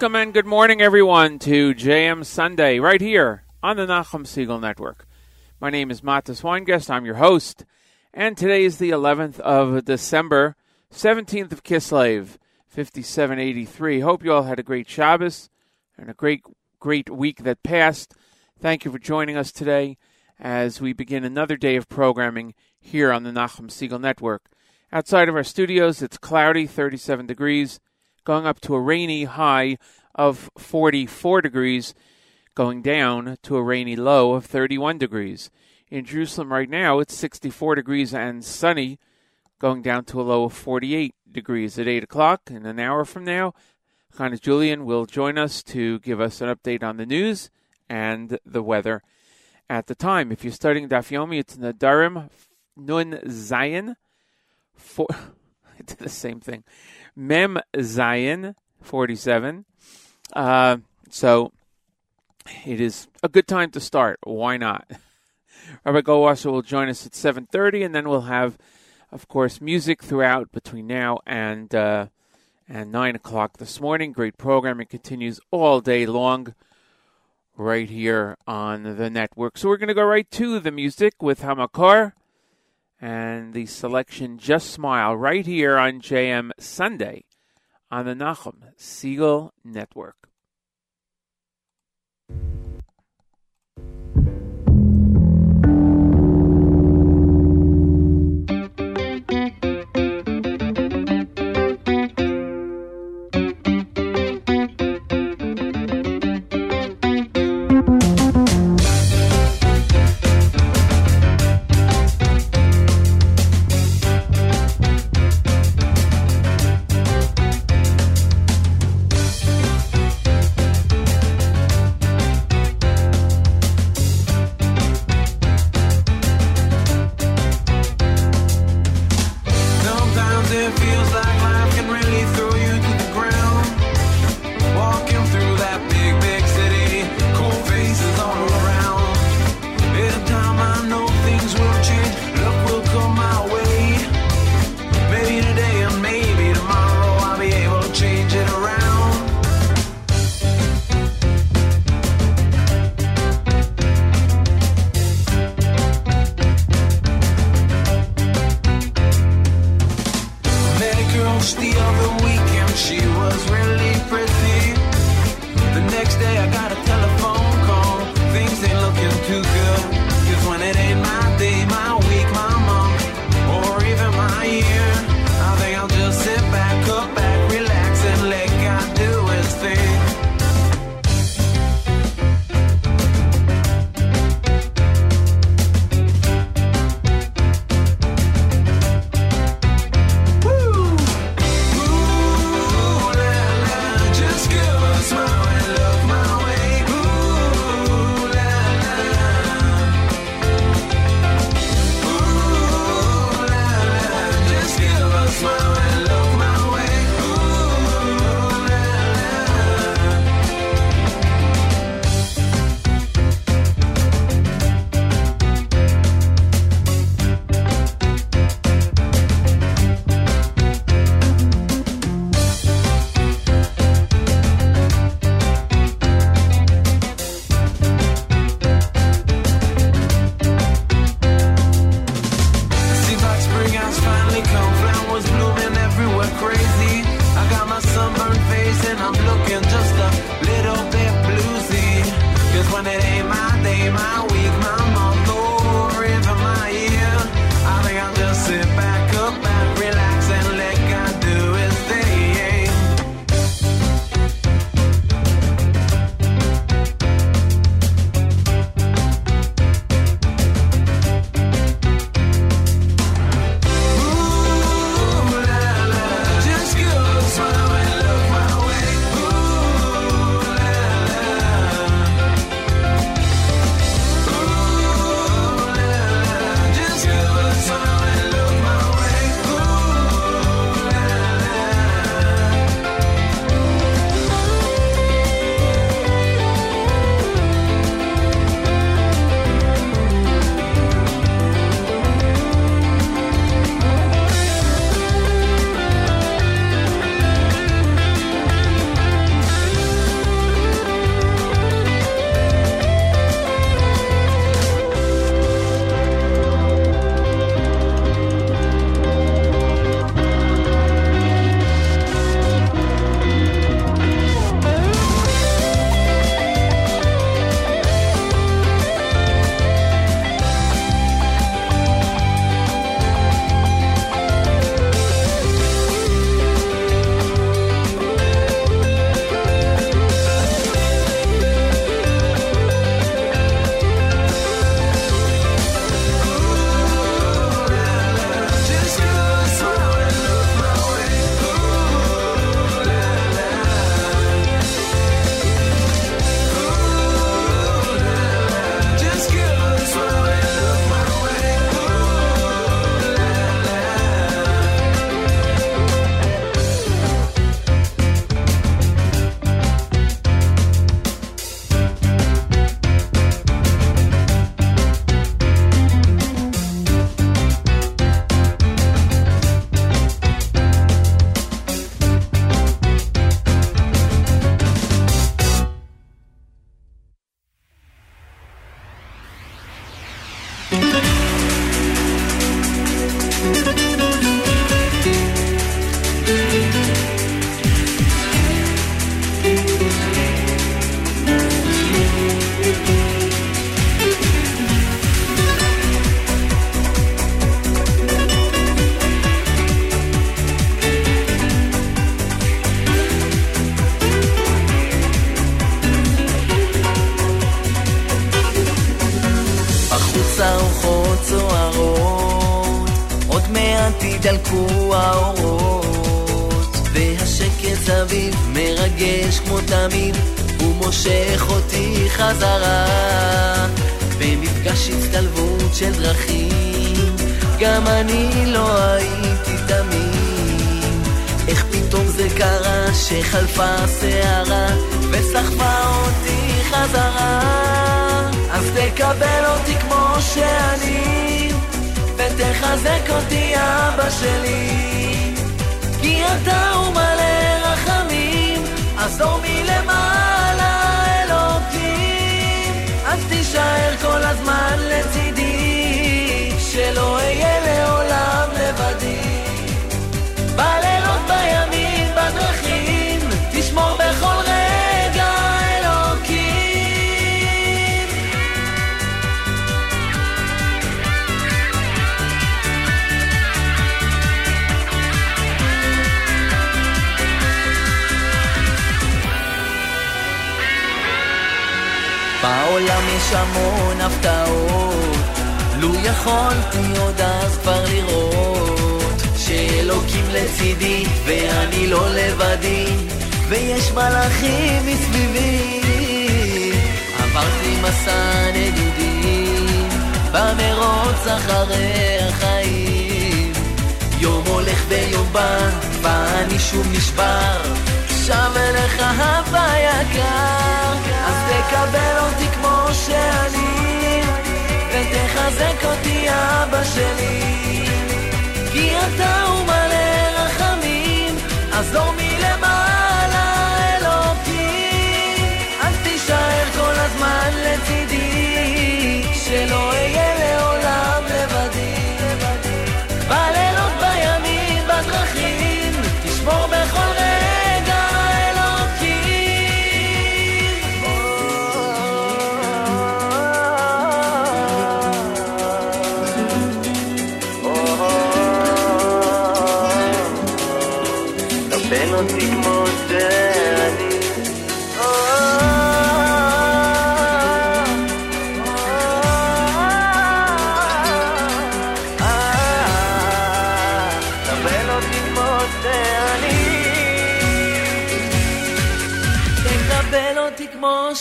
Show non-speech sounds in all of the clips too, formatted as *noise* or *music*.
Welcome and good morning, everyone, to JM Sunday right here on the Nachum Segal Network. My name is Matis Weingast. I'm your host, and today is the 11th of December, 17th of Kislev, 5783. Hope you all had a great Shabbos and a great, great week that passed. Thank you for joining us today as we begin another day of programming here on the Nachum Segal Network. Outside of our studios, it's cloudy, 37 degrees going up to a rainy high of 44 degrees, going down to a rainy low of 31 degrees. In Jerusalem right now, it's 64 degrees and sunny, going down to a low of 48 degrees at 8 o'clock. In an hour from now, Hannah Julian will join us to give us an update on the news and the weather at the time. If you're studying Daf Yomi, it's Nedarim Nun Zayin. For, *laughs* Did the same thing. Mem Zayin 47. Uh, so it is a good time to start. Why not? *laughs* Rabbi Goldwasser will join us at 7.30, and then we'll have, of course, music throughout between now and uh, and 9 o'clock this morning. Great programming continues all day long right here on the network. So we're going to go right to the music with Hamakar and the selection Just Smile right here on JM Sunday on the Nachum Segal Network.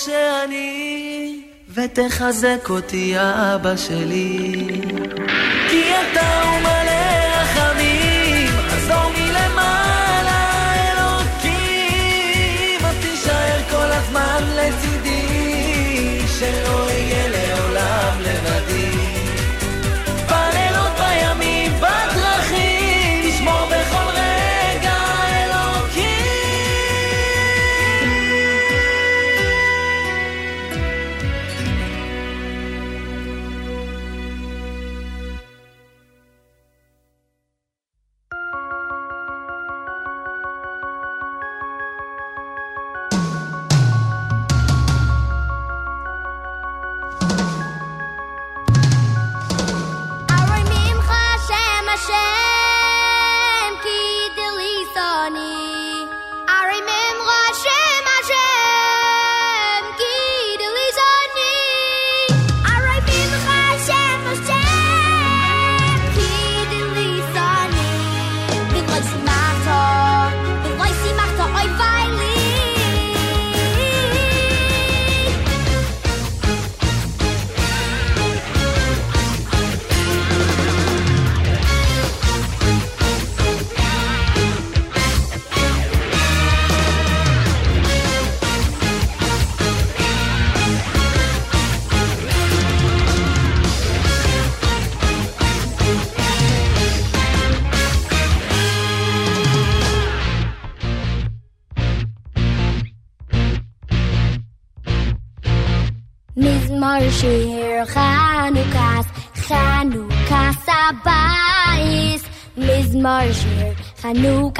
שאני, ותחזק אותי אבא שלי. כי אתה אומר...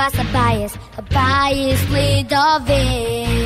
us a bias, a bias with a veil.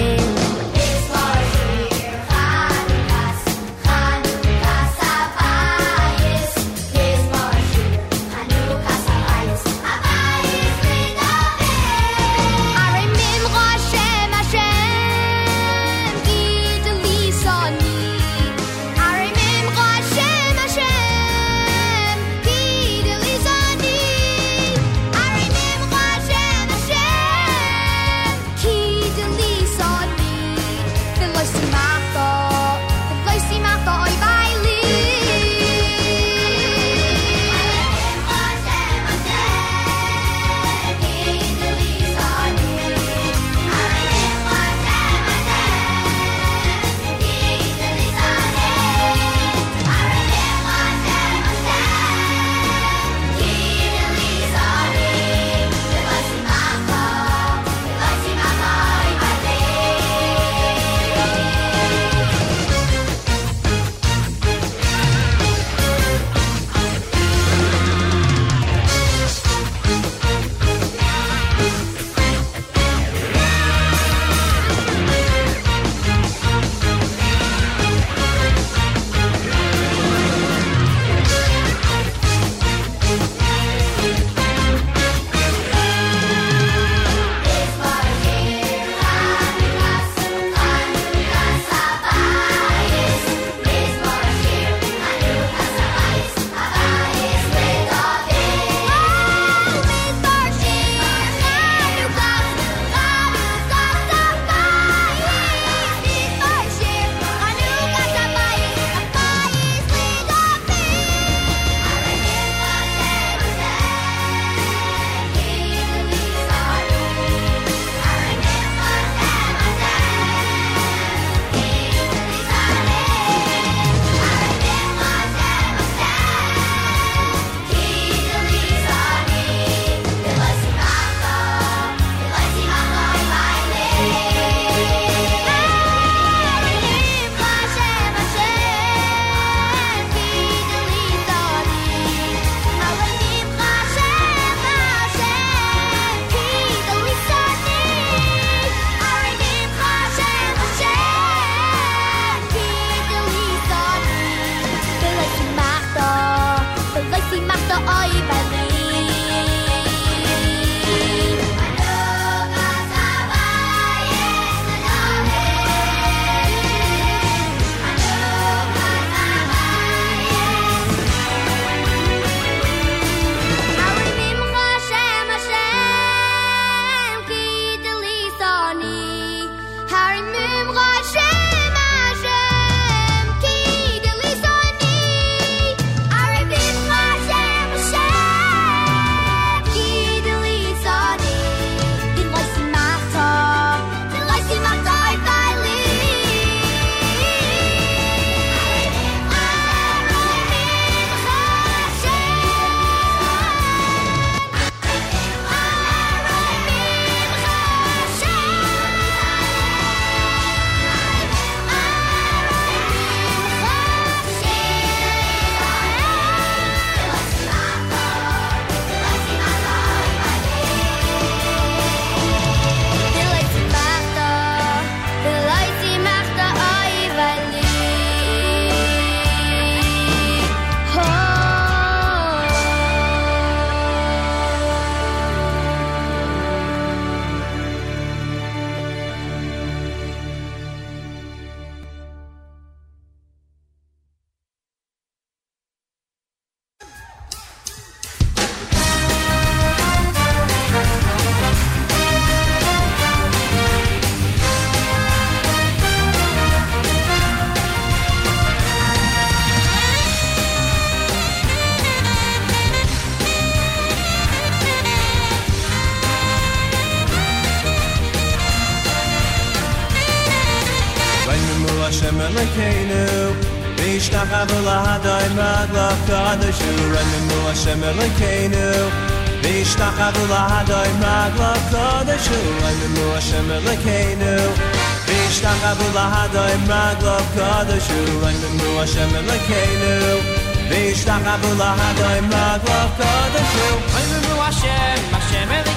Raimenu Hashem Elokeinu V'ishtachavu lahadai maglav kadashu Raimenu Hashem Elokeinu V'ishtachavu lahadai maglav kadashu Raimenu Hashem, Hashem Elokeinu,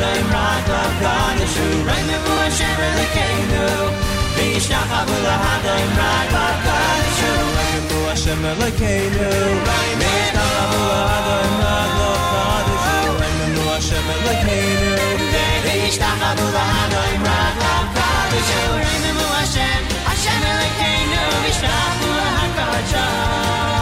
V'ishtachavu lahadai maglav kadashu Raimenu Hashem Elokeinu V'ishtachavu lahadai maglav kadashu Raimenu Hashem Elokeinu V'ishtachavu lahadai maglav kadashu Raimenu Hashem Elokeinu V'ishtachavu lahadai maglav kadashu Raimenu Hashem, Hashem Elokeinu, v'shtachu l'hakadshai. Ki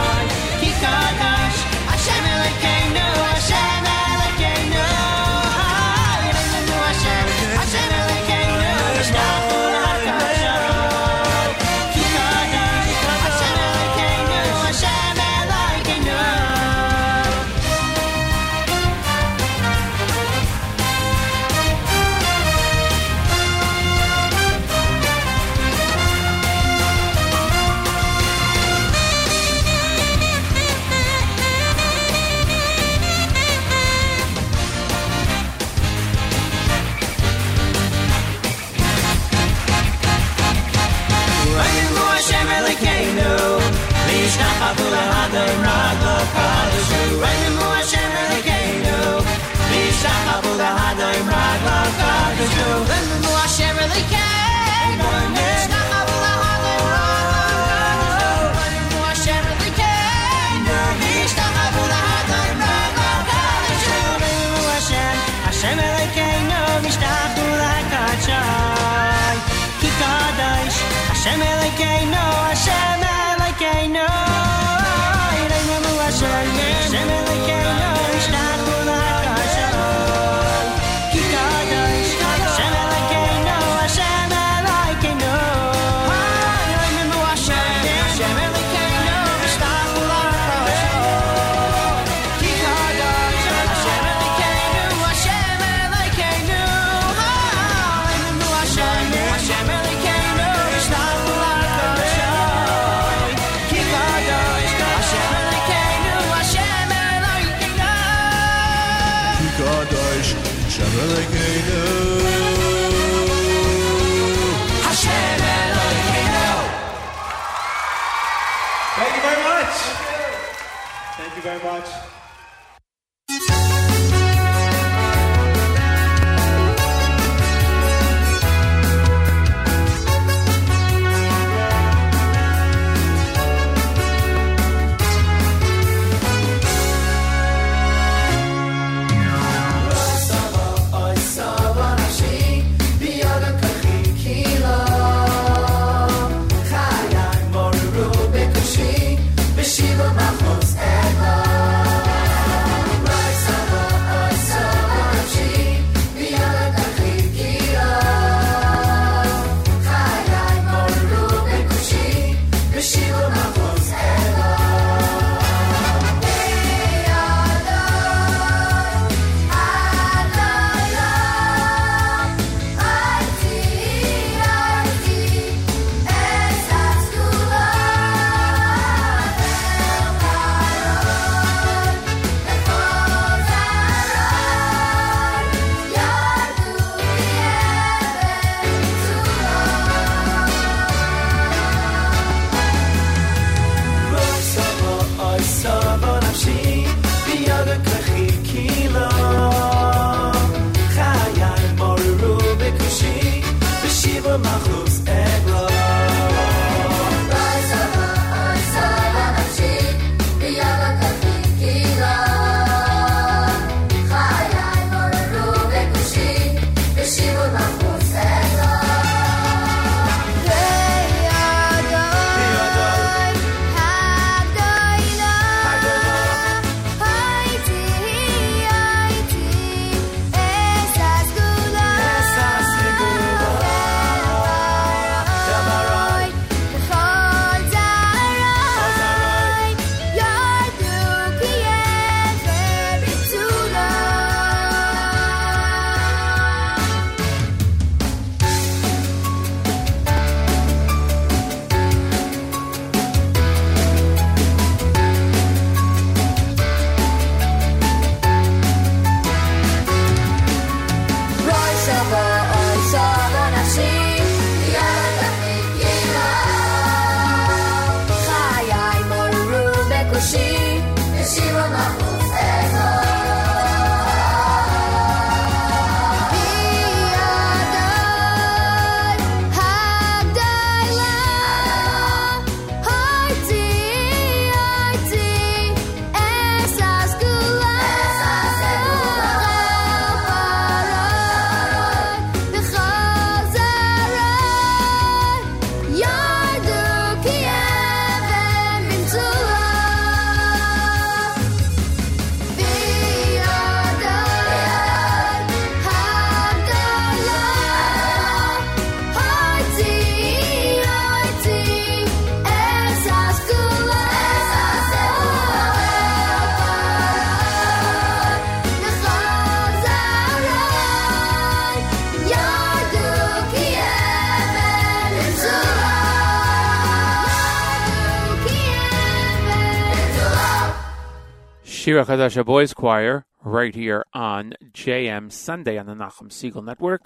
Shira Chadasha Boys Choir right here on JM Sunday on the Nachum Segal Network.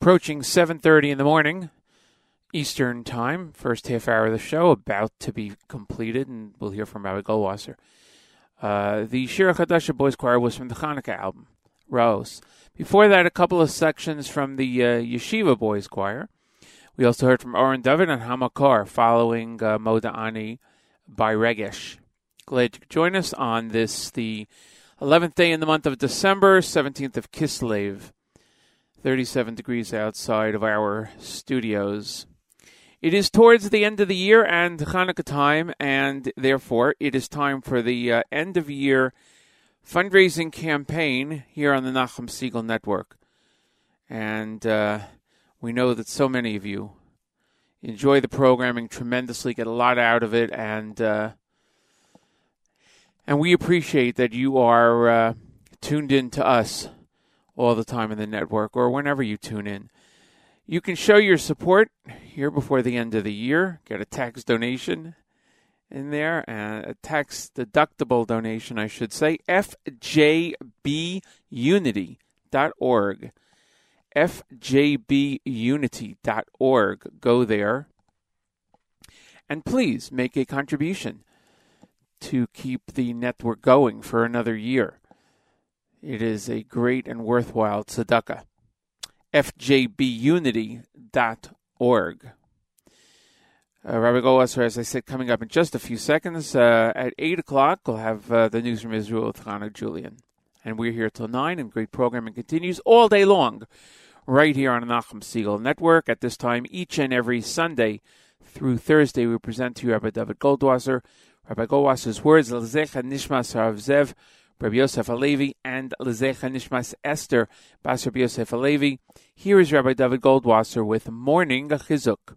Approaching 7.30 in the morning, Eastern Time, first half hour of the show about to be completed, and we'll hear from Rabbi Goldwasser. Uh, the Shira Chadasha Boys Choir was from the Hanukkah album, Rose. Before that, a couple of sections from the uh, Yeshiva Boys Choir. We also heard from Oren David and Hamakar following uh, Moda Ani by Regesh. Glad you could join us on this, the 11th day in the month of December, 17th of Kislev, 37 degrees outside of our studios. It is towards the end of the year and Hanukkah time, and therefore it is time for the uh, end of year fundraising campaign here on the Nachum Segal Network. And uh, we know that so many of you enjoy the programming tremendously, get a lot out of it, and uh, and we appreciate that you are uh, tuned in to us all the time in the network or whenever you tune in. You can show your support here before the end of the year. Get a tax donation in there, uh, a tax deductible donation, I should say. FJBUnity.org. FJBUnity.org. Go there. And please make a contribution to keep the network going for another year. It is a great and worthwhile tzedakah. FJBUnity.org. Uh, Rabbi Goldwasser, as I said, coming up in just a few seconds. Uh, at 8 o'clock, we'll have uh, the news from Israel with Chana Julian. And we're here till 9, and great programming continues all day long, right here on the Nachum Segal Network. At this time, each and every Sunday through Thursday, we present to you Rabbi David Goldwasser, Rabbi Goldwasser's words, Lezecha Nishmas Rav Zev, Rabbi Yosef Alevi, and Lezecha Nishmas Esther, Bas Rabbi Yosef Alevi. Here is Rabbi David Goldwasser with Morning Chizuk.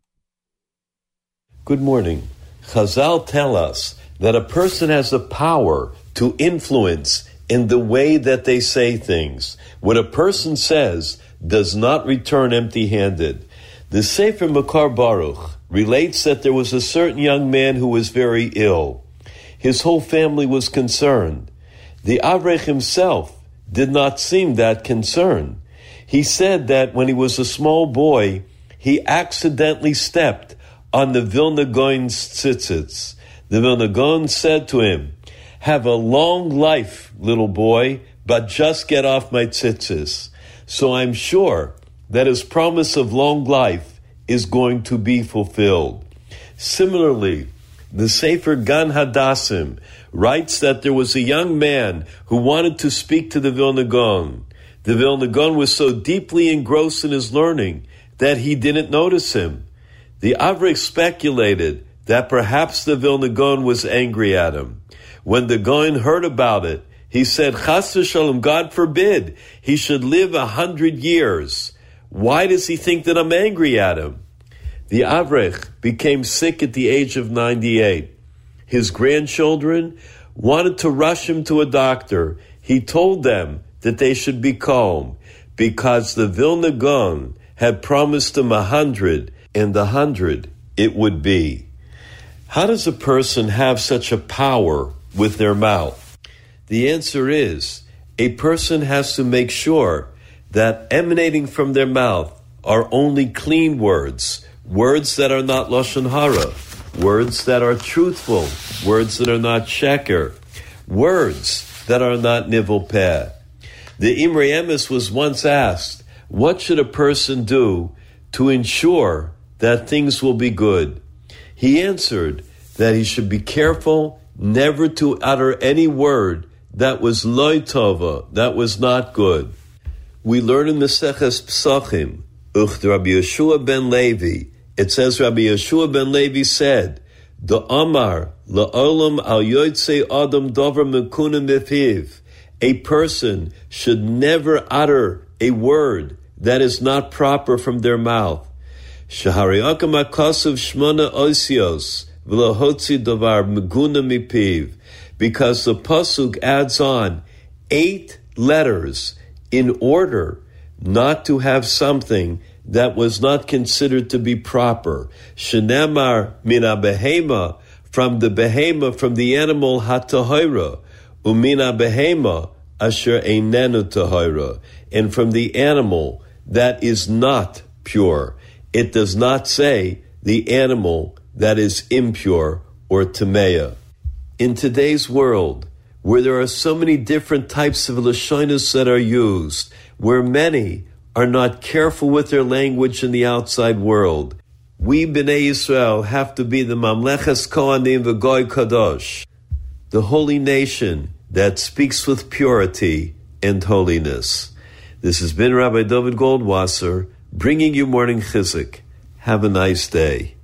Good morning. Chazal tell us that a person has the power to influence in the way that they say things. What a person says does not return empty handed. The Sefer Makar Baruch relates that there was a certain young man who was very ill. His whole family was concerned. The Avrech himself did not seem that concerned. He said that when he was a small boy, he accidentally stepped on the Vilna Gaon's tzitzits. The Vilna Gaon said to him, Have a long life, little boy, but just get off my tzitzis. So I'm sure that his promise of long life is going to be fulfilled. Similarly, the Sefer Gan Hadassim writes that there was a young man who wanted to speak to the Vilna. The Vilna was so deeply engrossed in his learning that he didn't notice him. The Avrech speculated that perhaps the Vilna was angry at him. When the Gaon heard about it, he said, Chas v'shalom, God forbid, he should live a hundred years. Why does he think that I'm angry at him? The Avrech became sick at the age of 98. His grandchildren wanted to rush him to a doctor. He told them that they should be calm because the Vilna Gaon had promised him a hundred, and a hundred it would be. How does a person have such a power with their mouth? The answer is a person has to make sure that emanating from their mouth are only clean words, words that are not lashon hara, words that are truthful, words that are not sheker, words that are not nivel peh. The Imre Emes was once asked, "What should a person do to ensure that things will be good?" He answered that he should be careful never to utter any word that was loy tova, that was not good. We learn in the Seches Psachim, Ucht Rabbi Yeshua ben Levi, it says Rabbi Yeshua ben Levi said, the Amar la'olam al yoytze adam dover mekunim befiv. A person should never utter a word that is not proper from their mouth. Shahariakam akasav shmona osios v'lahotzi davar meguna mipiv. Because the pasuk adds on eight letters in order not to have something that was not considered to be proper. Shenemar mina behema, from the behema, from the animal hatahira, umina behema asher einenu tahira, and from the animal that is not pure. It does not say the animal that is impure or tameya. In today's world, where there are so many different types of lashonas that are used, where many are not careful with their language in the outside world. We Bnei Israel have to be the Mamleches Kohanim v'Goy Kadosh, the holy nation that speaks with purity and holiness. This has been Rabbi David Goldwasser bringing you morning chizuk. Have a nice day.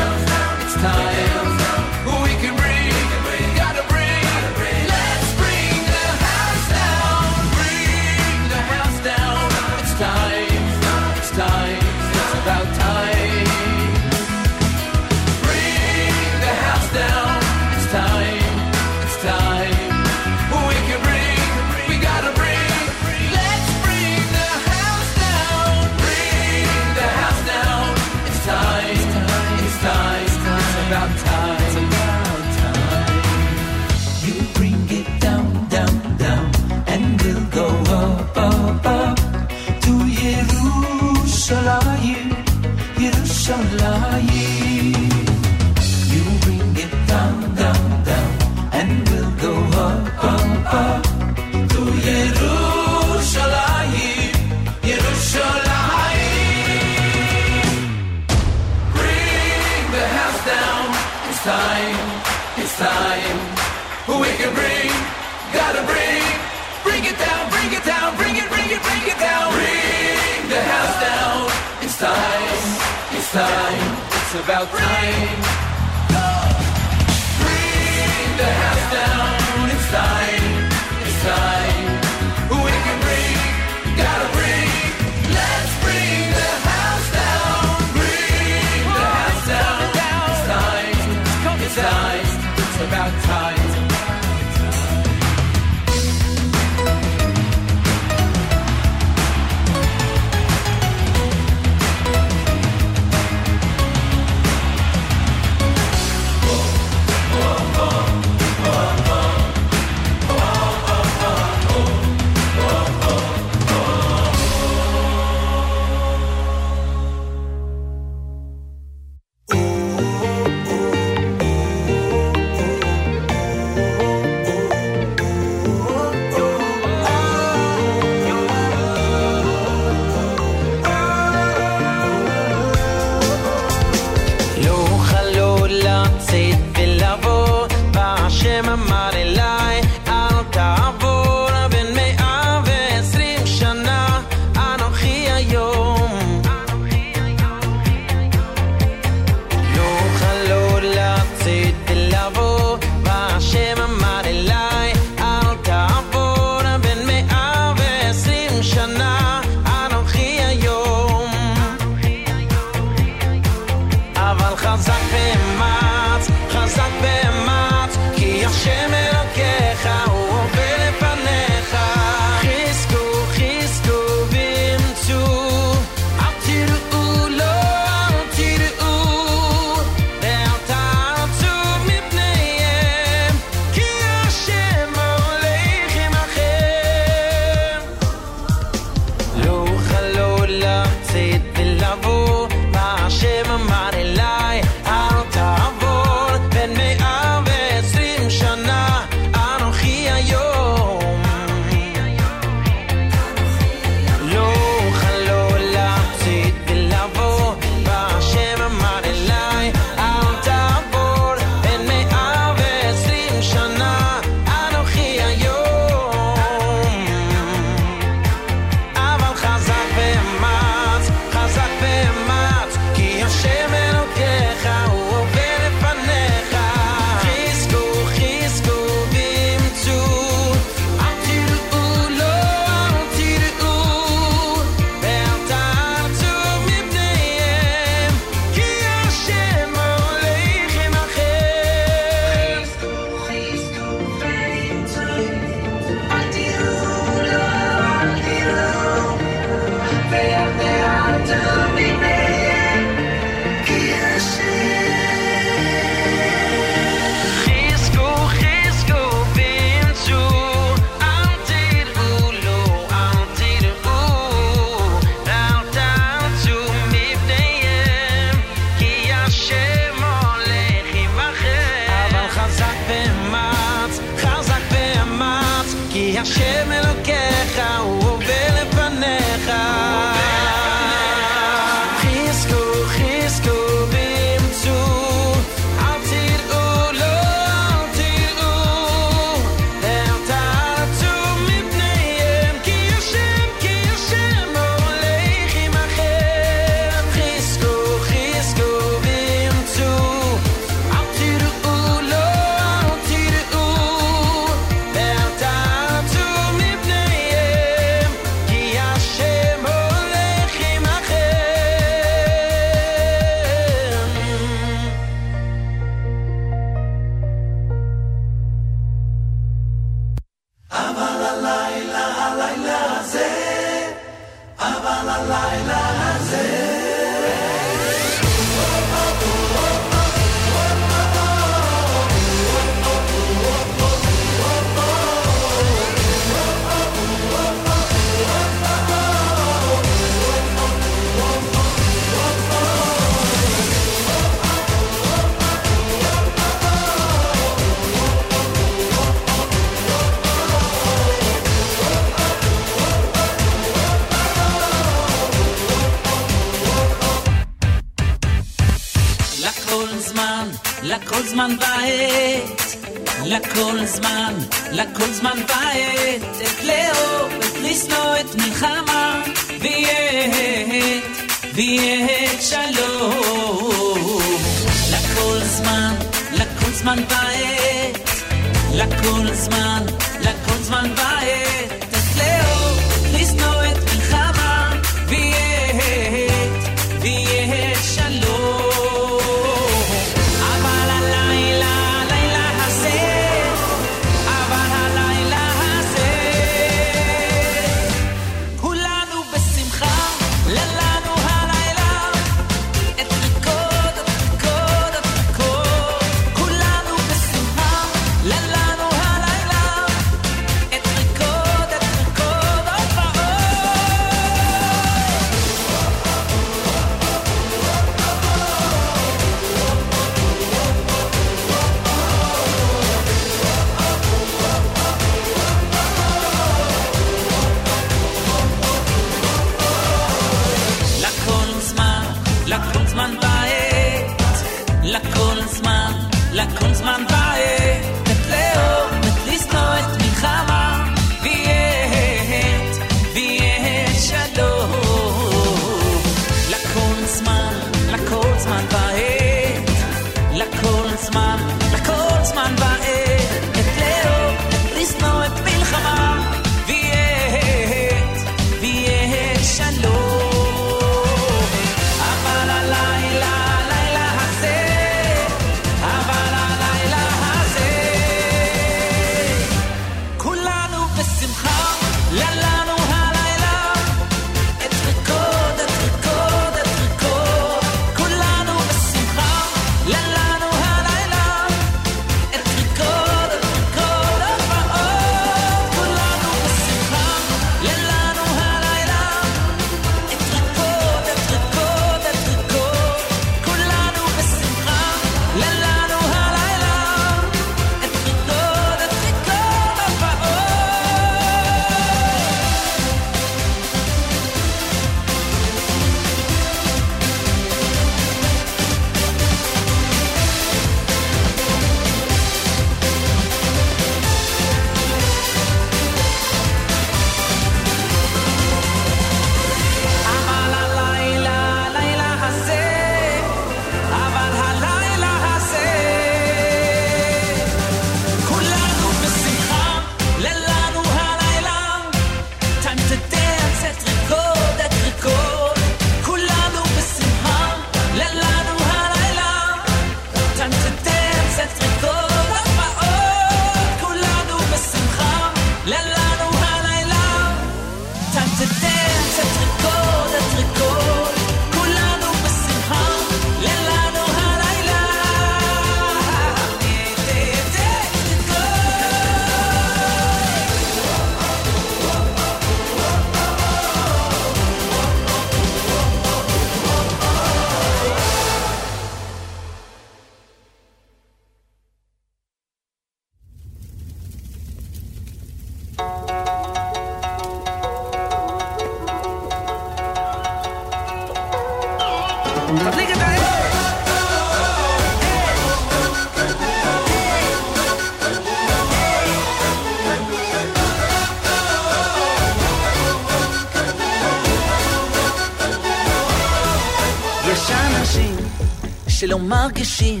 אשר מרגישים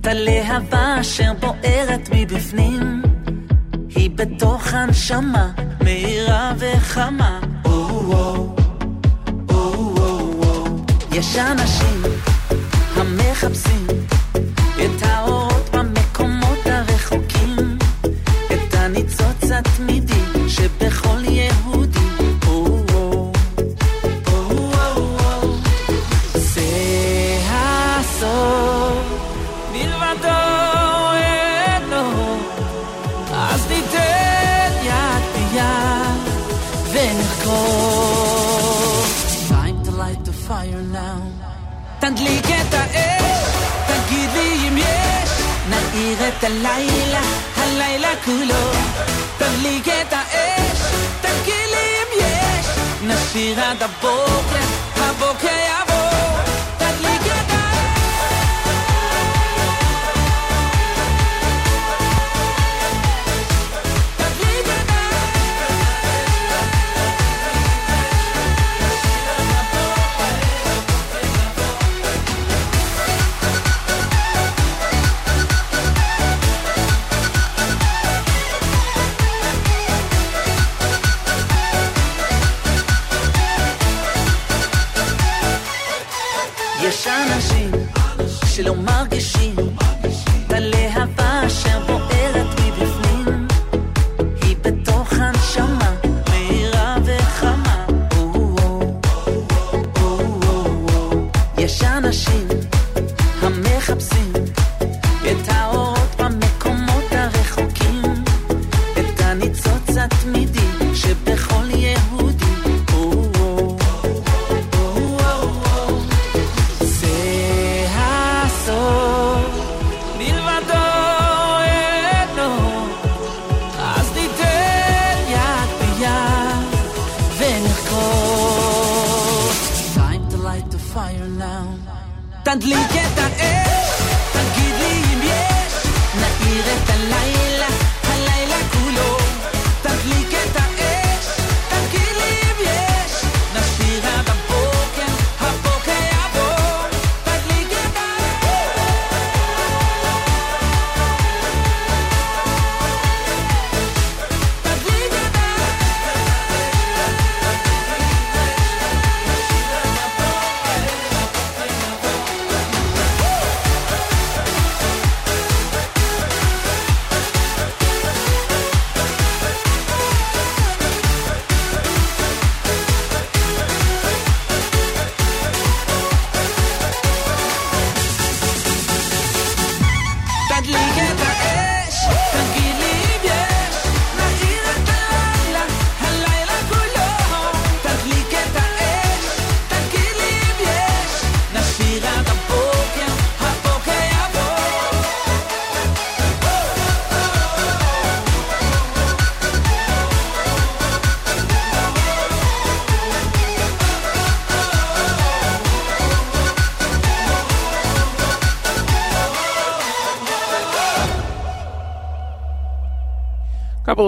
את הלהבה אשר בוערת מבפנים. היא בתוך הנשמה מהירה וחמה. יש אנשים המחפשים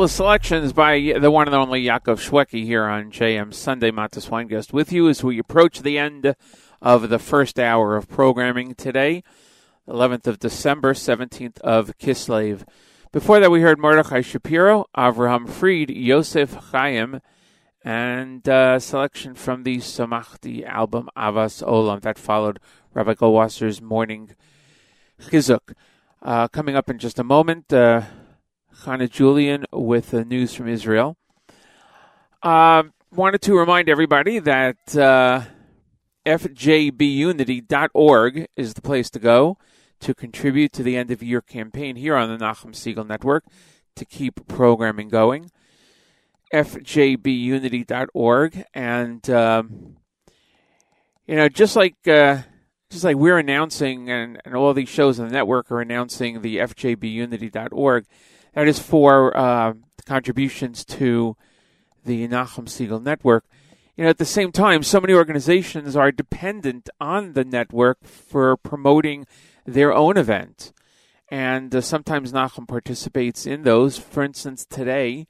couple of selections by the one and only Yaakov Shwekey here on JM Sunday Matis Weingast with you as we approach the end of the first hour of programming today, 11th of December, 17th of Kislev. Before that, we heard Mordechai Shapiro, Avraham Fried, Yosef Chaim, and uh, selection from the Samachti album Avas Olam. That followed Rabbi Goldwasser's Morning Chizuk. Uh, coming up in just a moment, uh, Chana Julian with the news from Israel. Uh, wanted to remind everybody that uh, FJBUnity.org is the place to go to contribute to the end of year campaign here on the Nachum Segal Network to keep programming going. FJBUnity.org. And, um, you know, just like. Uh, just like we're announcing, and, and all these shows on the network are announcing the FJBUnity.org, that is for uh, contributions to the Nachum Segal network. You know, at the same time, so many organizations are dependent on the network for promoting their own event. And uh, sometimes Nachum participates in those. For instance, today,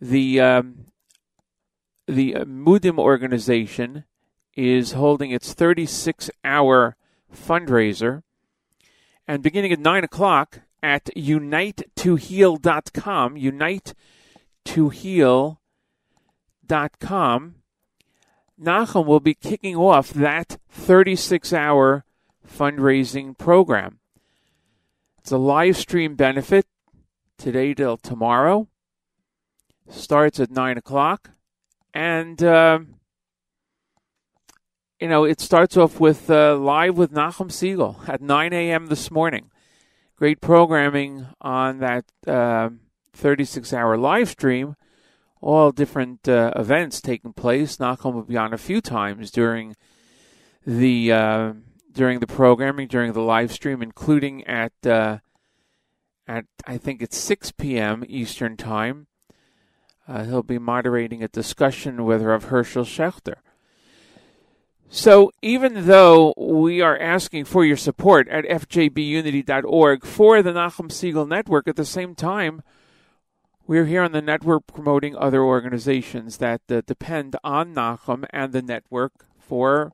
the um, the Mudim organization is holding its 36 hour fundraiser. And beginning at 9 o'clock at unite2heal.com, unite2heal.com, Nachum will be kicking off that 36 hour fundraising program. It's a live stream benefit today till tomorrow. Starts at 9 o'clock. And. um you know, it starts off with uh, live with Nachum Segal at 9 a.m. this morning. Great programming on that uh, 36 hour live stream. All different uh, events taking place. Nachum will be on a few times during the uh, during the programming, during the live stream, including at uh, at I think it's 6 p.m. Eastern time. Uh, he'll be moderating a discussion with Rav Hershel Schachter. So even though we are asking for your support at fjbunity.org for the Nachum Segal Network, at the same time, we're here on the network promoting other organizations that uh, depend on Nachum and the network for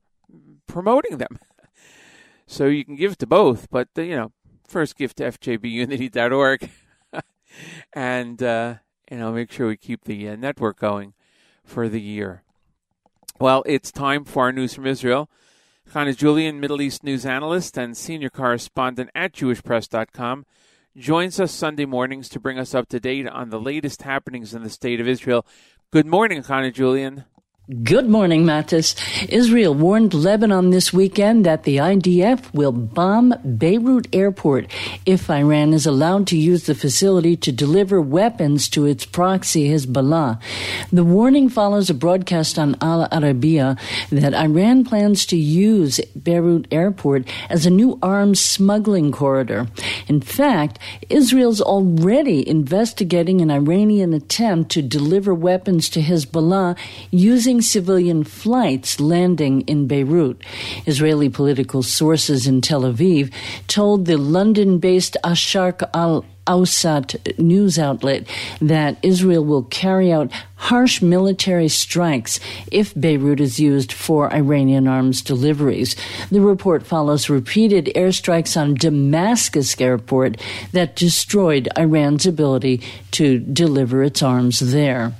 promoting them. *laughs* So you can give to both, but uh, you know, first give to fjbunity.org, *laughs* and uh, you know, make sure we keep the uh, network going for the year. Well, it's time for our news from Israel. Chana Julian, Middle East news analyst and senior correspondent at JewishPress.com, joins us Sunday mornings to bring us up to date on the latest happenings in the state of Israel. Good morning, Chana Julian. Good morning, Matis. Israel warned Lebanon this weekend that the IDF will bomb Beirut airport if Iran is allowed to use the facility to deliver weapons to its proxy Hezbollah. The warning follows a broadcast on Al Arabiya that Iran plans to use Beirut airport as a new arms smuggling corridor. In fact, Israel's already investigating an Iranian attempt to deliver weapons to Hezbollah using civilian flights landing in Beirut. Israeli political sources in Tel Aviv told the London based Asharq al Awsat news outlet that Israel will carry out harsh military strikes if Beirut is used for Iranian arms deliveries. The report follows repeated airstrikes on Damascus airport that destroyed Iran's ability to deliver its arms there.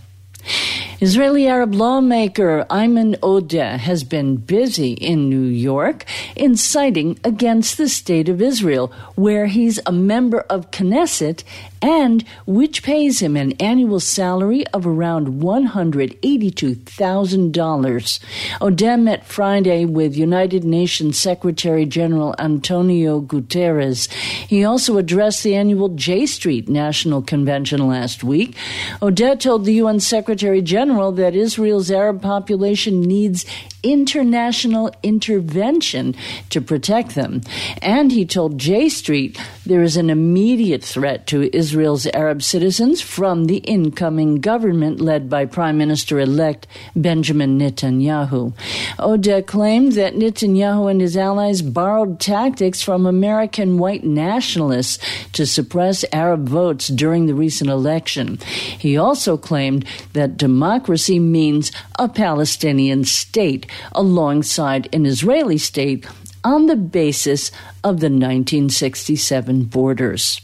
Israeli Arab lawmaker Ayman Odeh has been busy in New York inciting against the state of Israel, where he's a member of Knesset and which pays him an annual salary of around $182,000. Odeh met Friday with United Nations Secretary General Antonio Guterres. He also addressed the annual J Street National Convention last week. Odeh told the UN Secretary General that Israel's Arab population needs international intervention to protect them. And he told J Street there is an immediate threat to Israel's Arab citizens from the incoming government led by Prime Minister elect Benjamin Netanyahu. Odeh claimed that Netanyahu and his allies borrowed tactics from American white nationalists to suppress Arab votes during the recent election. He also claimed that democracy means a Palestinian state alongside an Israeli state on the basis of the 1967 borders.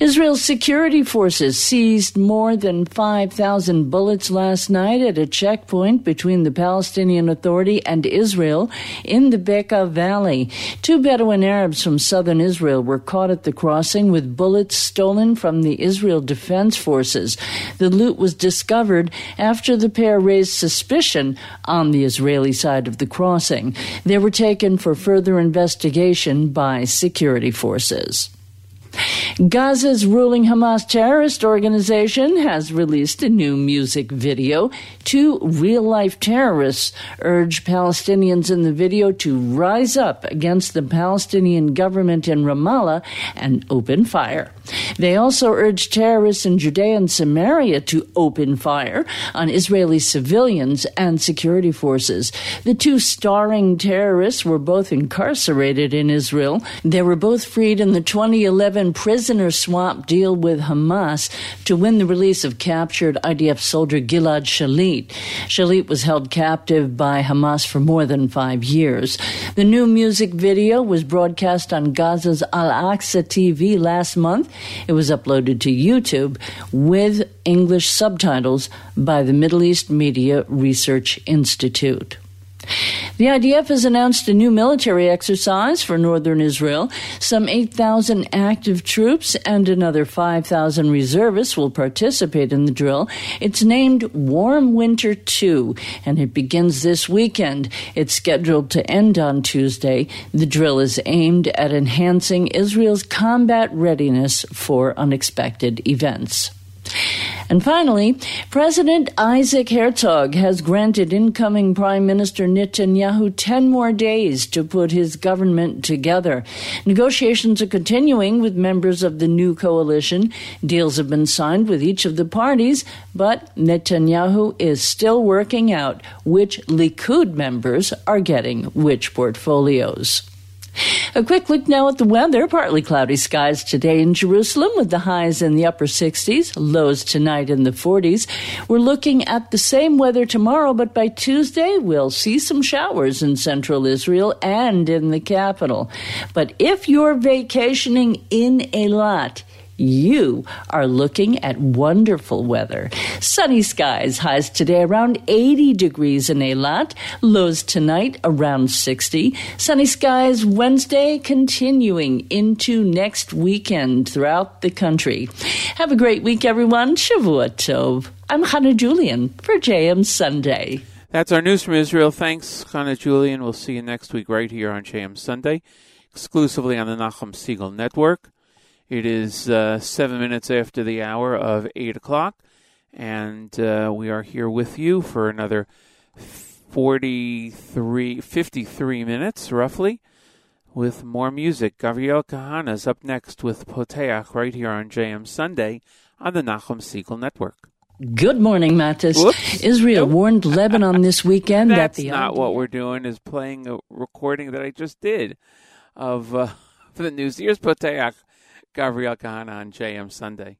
Israel's security forces seized more than 5,000 bullets last night at a checkpoint between the Palestinian Authority and Israel in the Bekaa Valley. Two Bedouin Arabs from southern Israel were caught at the crossing with bullets stolen from the Israel Defense Forces. The loot was discovered after the pair raised suspicion on the Israeli side of the crossing. They were taken for further investigation by security forces. Gaza's ruling Hamas terrorist organization has released a new music video. Two real life terrorists urge Palestinians in the video to rise up against the Palestinian government in Ramallah and open fire. They also urge terrorists in Judea and Samaria to open fire on Israeli civilians and security forces. The two starring terrorists were both incarcerated in Israel. They were both freed in the 2011 prisoner swap deal with Hamas to win the release of captured IDF soldier Gilad Shalit. Shalit was held captive by Hamas for more than five years. The new music video was broadcast on Gaza's Al Aqsa TV last month. It was uploaded to YouTube with English subtitles by the Middle East Media Research Institute. The IDF has announced a new military exercise for northern Israel. Some 8,000 active troops and another 5,000 reservists will participate in the drill. It's named Warm Winter 2, and it begins this weekend. It's scheduled to end on Tuesday. The drill is aimed at enhancing Israel's combat readiness for unexpected events. And finally, President Isaac Herzog has granted incoming Prime Minister Netanyahu 10 more days to put his government together. Negotiations are continuing with members of the new coalition. Deals have been signed with each of the parties, but Netanyahu is still working out which Likud members are getting which portfolios. A quick look now at the weather. Partly cloudy skies today in Jerusalem with the highs in the upper 60s, lows tonight in the 40s. We're looking at the same weather tomorrow, but by Tuesday we'll see some showers in central Israel and in the capital. But if you're vacationing in Eilat, you are looking at wonderful weather. Sunny skies, highs today around 80 degrees in Eilat, lows tonight around 60. Sunny skies Wednesday continuing into next weekend throughout the country. Have a great week, everyone. Shavua Tov. I'm Hannah Julian for JM Sunday. That's our news from Israel. Thanks, Hannah Julian. We'll see you next week right here on JM Sunday, exclusively on the Nachum Segal Network. It is uh, seven minutes after the hour of 8 o'clock, and uh, we are here with you for another 43, 53 minutes, roughly, with more music. Gabriel Kahana's up next with Poteach right here on JM Sunday on the Nachum Segal Network. Good morning, Matis. Whoops. Israel warned Lebanon this weekend that the not what we're doing. Is playing a recording that I just did of uh, for *laughs* the news. Here's Poteach, Gabriel Kahana on JM Sunday.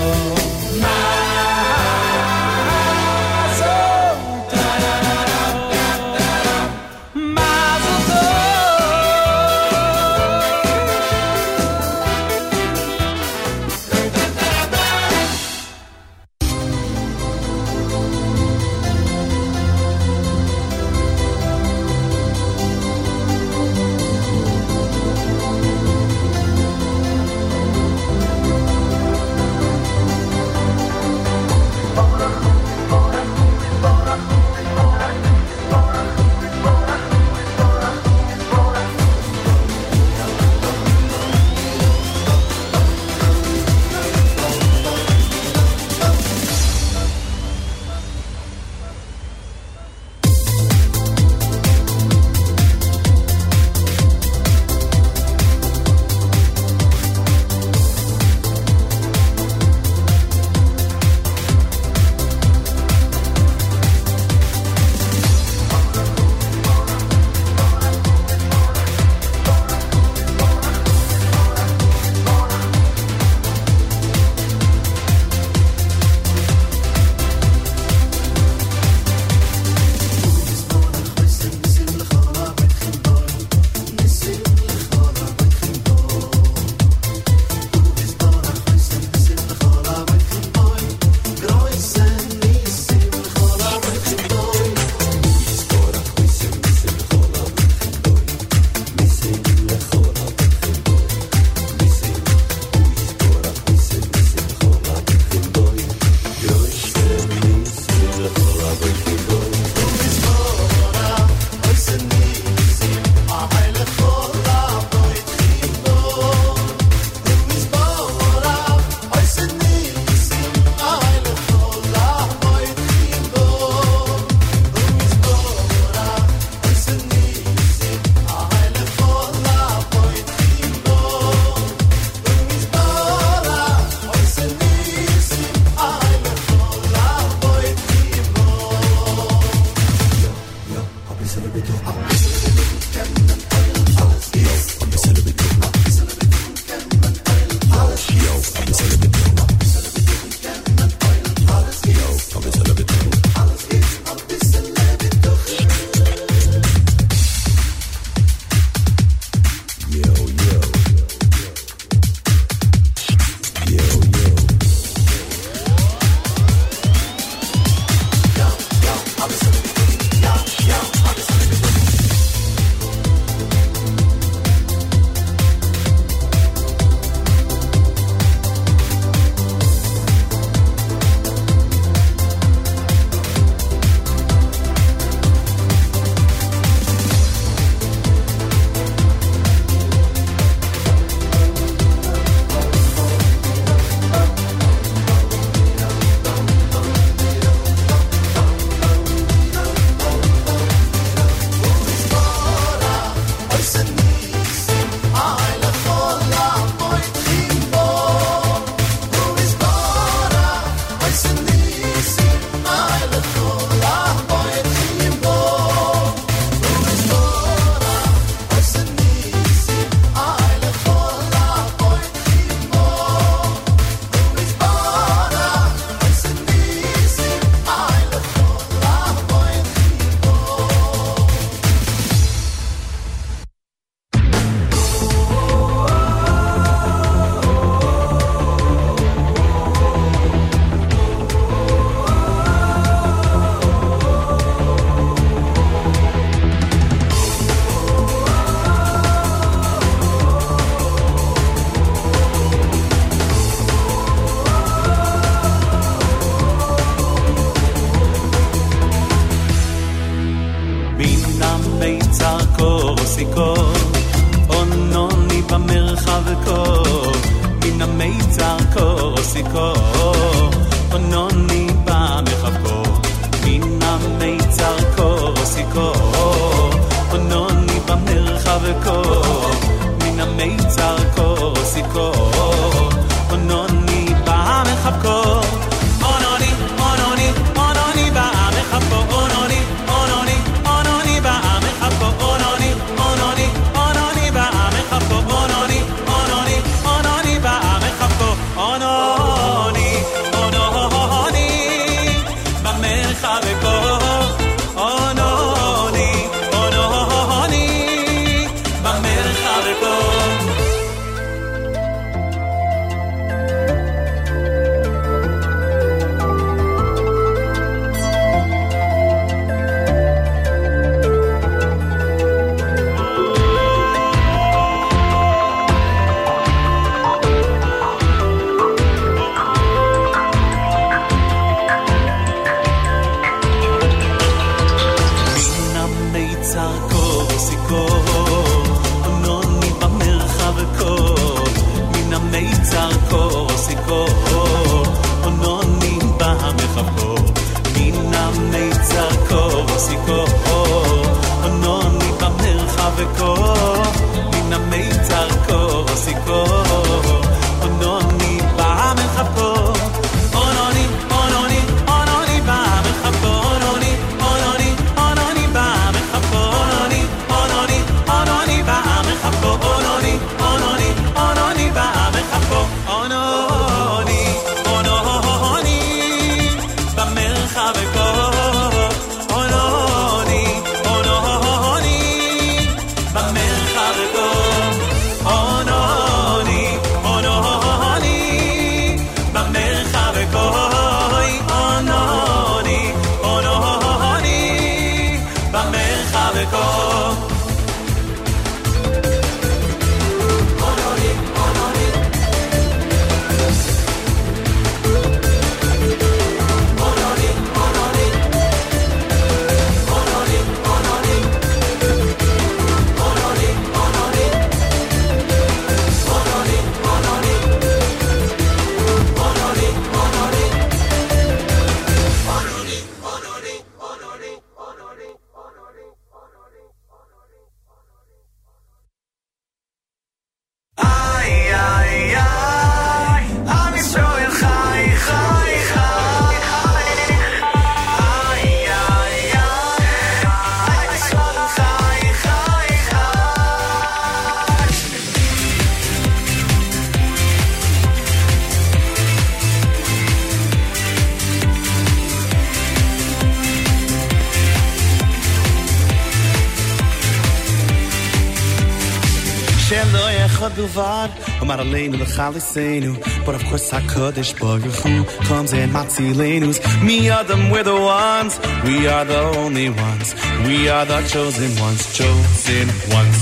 Kinoso Bilvad, Amar Aleinu L'chalisenu. But of course, HaKadosh Baruch Hu comes and Matzilenus. Me Adam, we're the ones, we are the only ones. We are the chosen ones, chosen ones.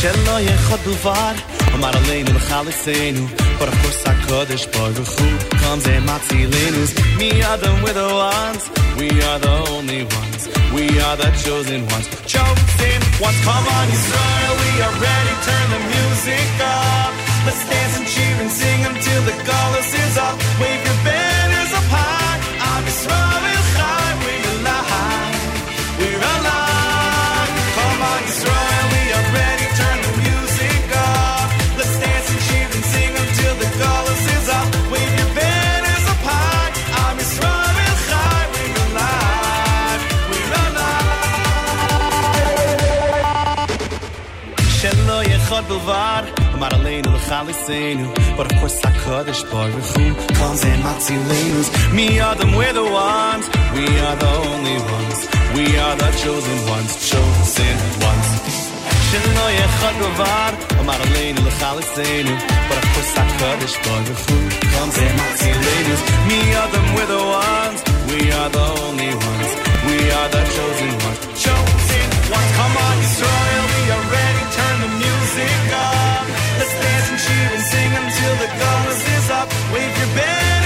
Shelo Yechad Bilvad, Amar Aleinu L'chalisenu. But of course, HaKadosh Baruch Hu comes and matzilenus. Me them, we're the ones, we are the only ones, we are the chosen ones, chosen ones. Come on, Israel, we are ready, turn the music up. Let's dance and cheer and sing until the chorus is up. Wave God, Amar Aleinu but of course HaKadosh Baruch Hu comes and Matzilenu's. Me Adam, we're the ones, we are the only ones, we are the chosen ones, chosen ones. Shelo Yechad Govar, Amar Aleinu but of course HaKadosh Baruch Hu comes and Matzilenu's. Me Adam, we're the ones, we are the only ones, we are the chosen ones, chosen ones. Come on, Yisrael. Dance and cheer and sing until the chorus is up. Wave your banners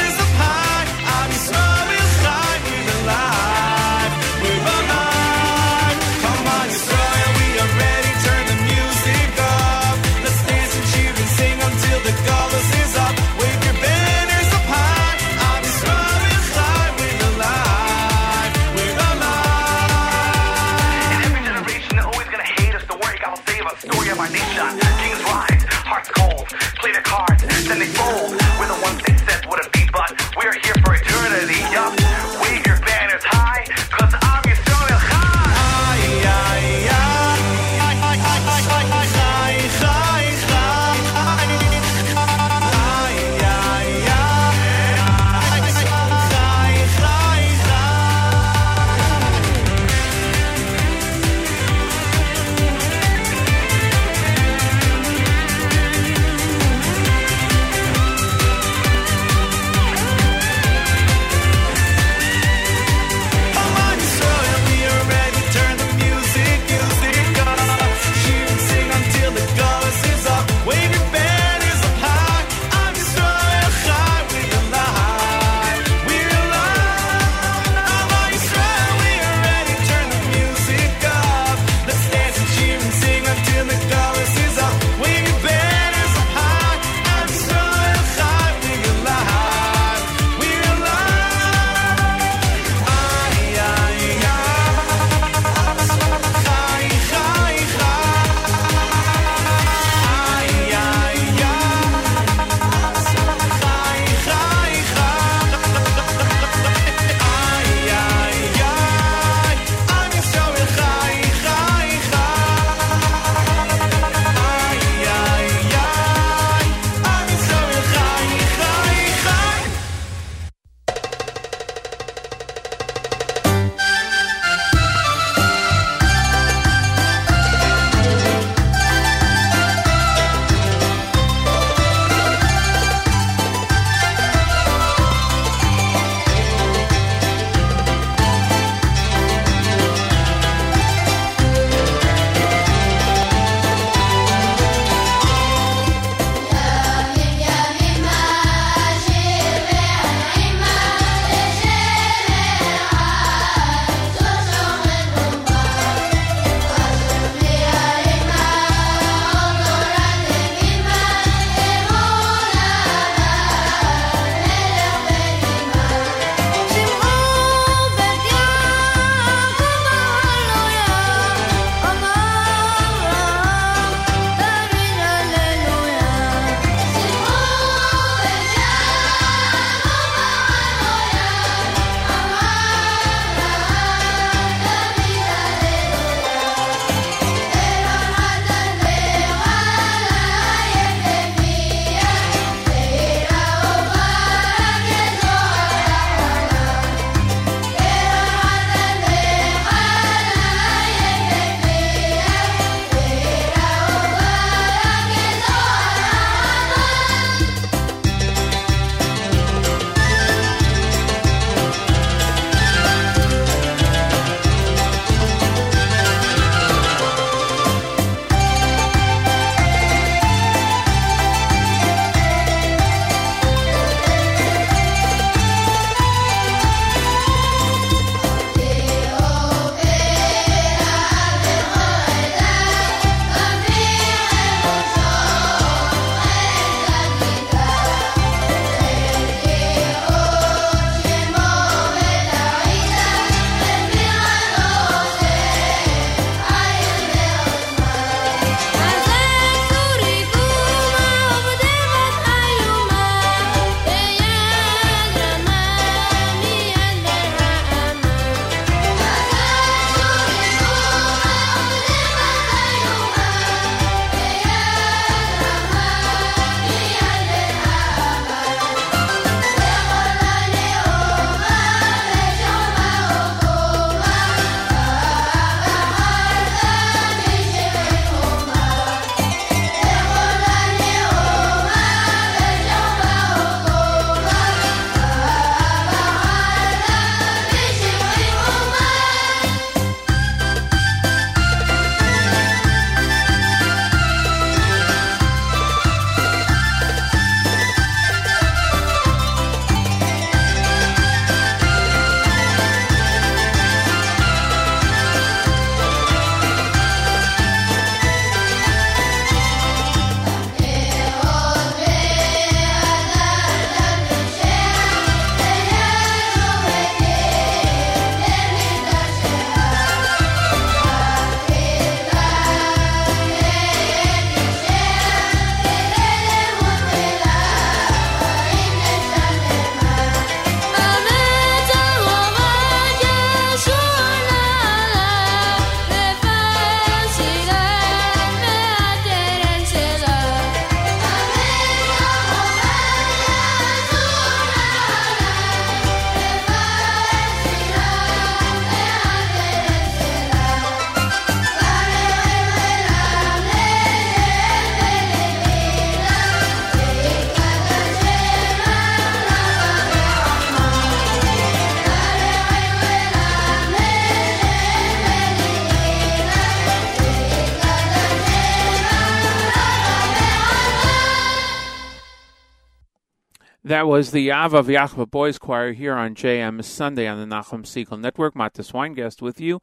That was the Ava V'Yachva Boys Choir here on JM Sunday on the Nachum Segal Network. Matis Weingast with you.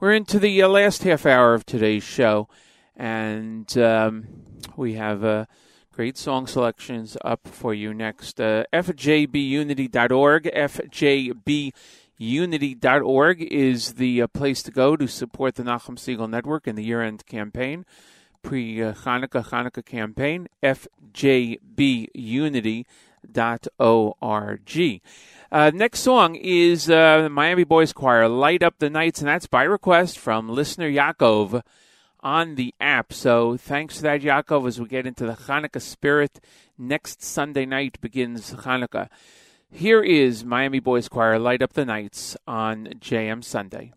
We're into the uh, last half hour of today's show, and um, we have uh, great song selections up for you next. Uh, FJBUnity.org, FJBUnity.org is the uh, place to go to support the Nachum Segal Network in the year-end campaign, pre-Hanukkah Hanukkah campaign, FJBUnity.org. Uh, next song is uh, Miami Boys Choir, Light Up the Nights, and that's by request from listener Yaakov on the app. So thanks to that, Yaakov, as we get into the Hanukkah spirit. Next Sunday night begins Hanukkah. Here is Miami Boys Choir, Light Up the Nights on JM Sunday.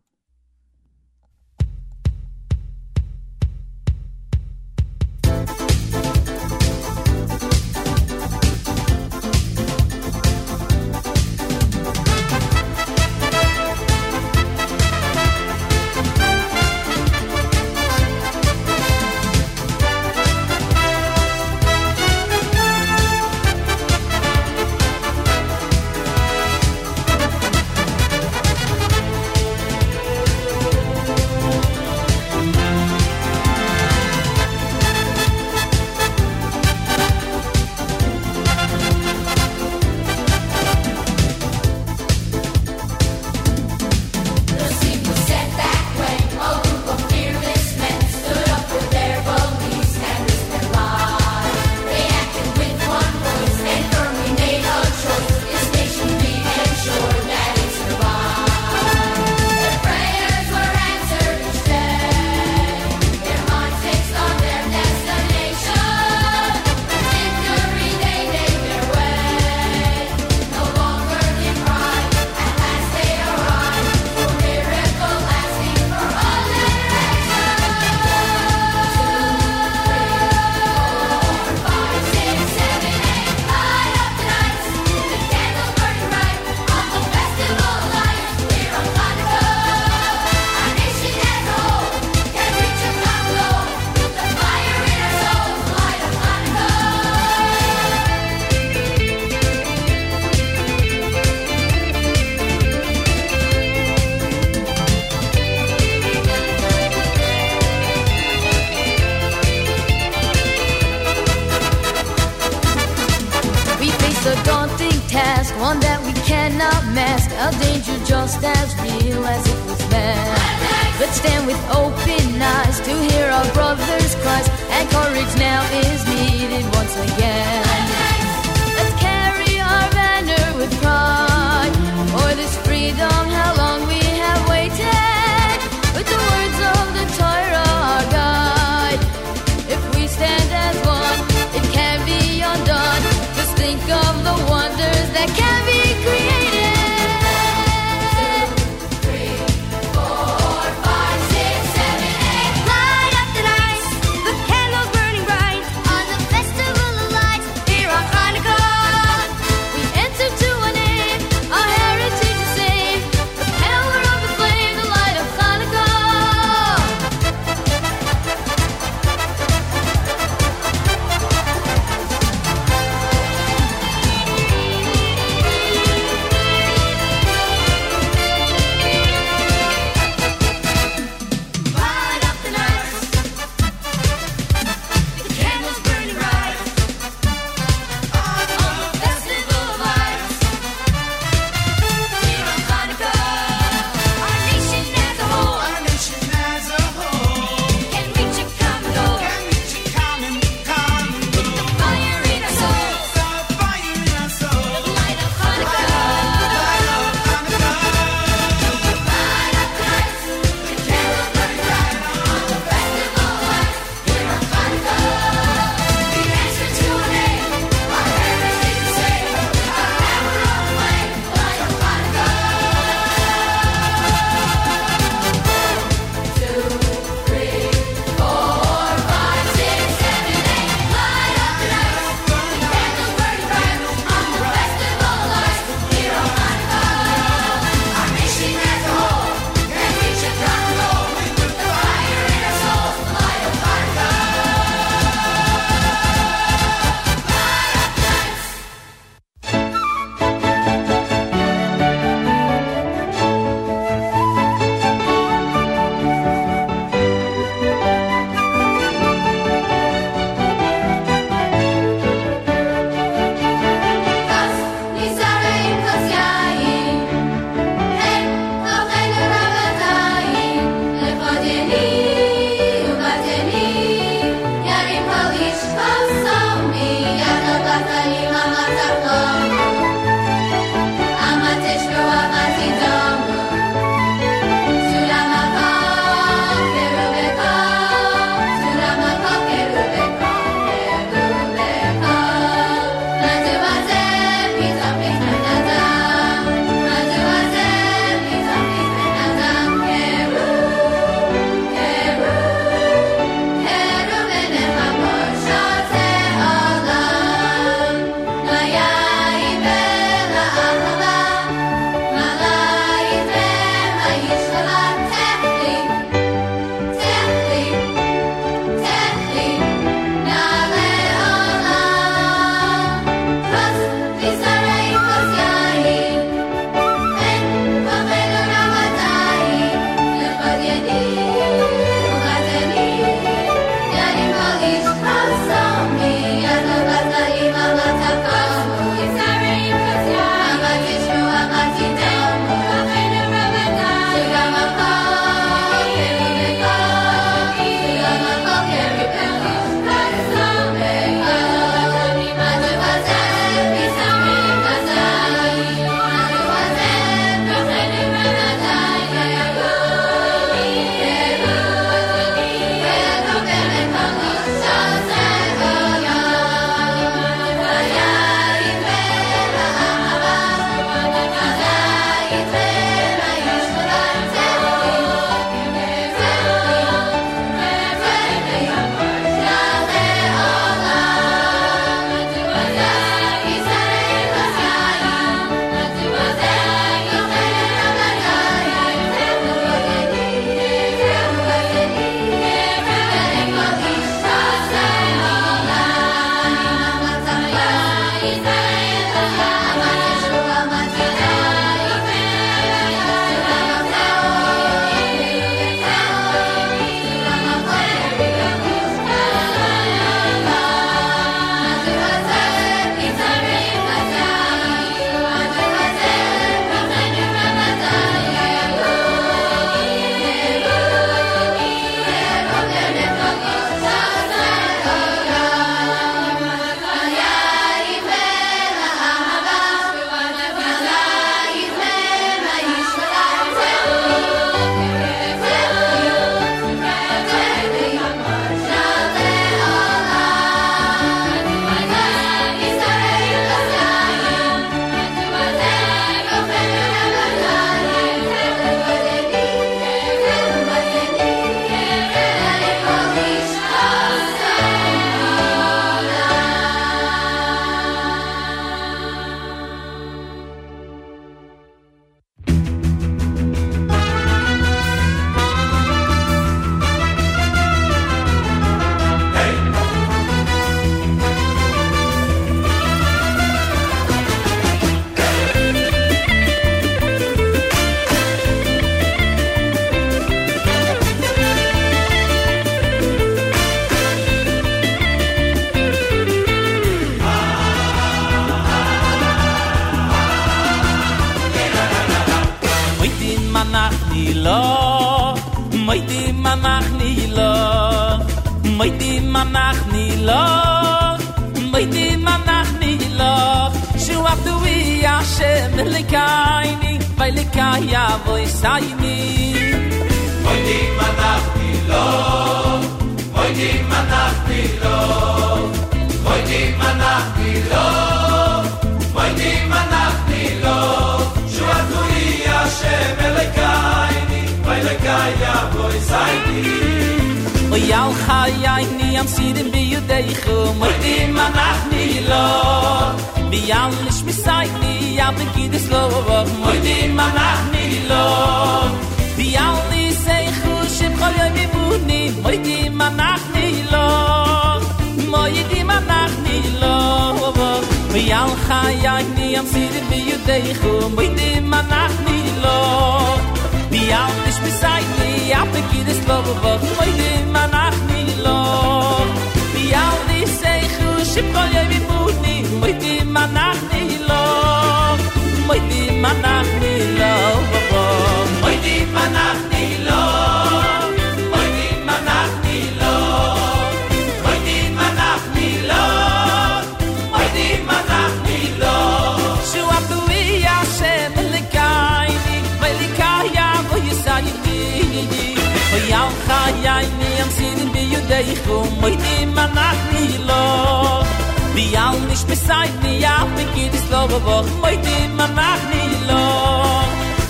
Au nicht bis seit mir? Ja bin er? ich וואך Slowe Woch heute man macht די lo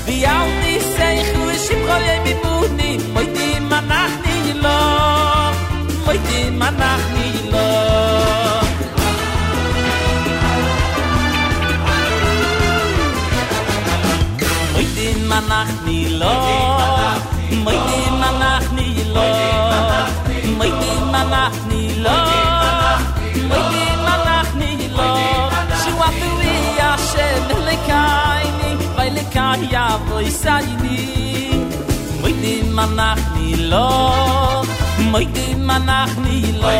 Wie au nicht sei ich wie ich brauche mir Mut nie heute man macht nie lo heute man macht nie lo Heute man lo kan ya voy sadi moy di manach ni lo. Moy di manach ni lo.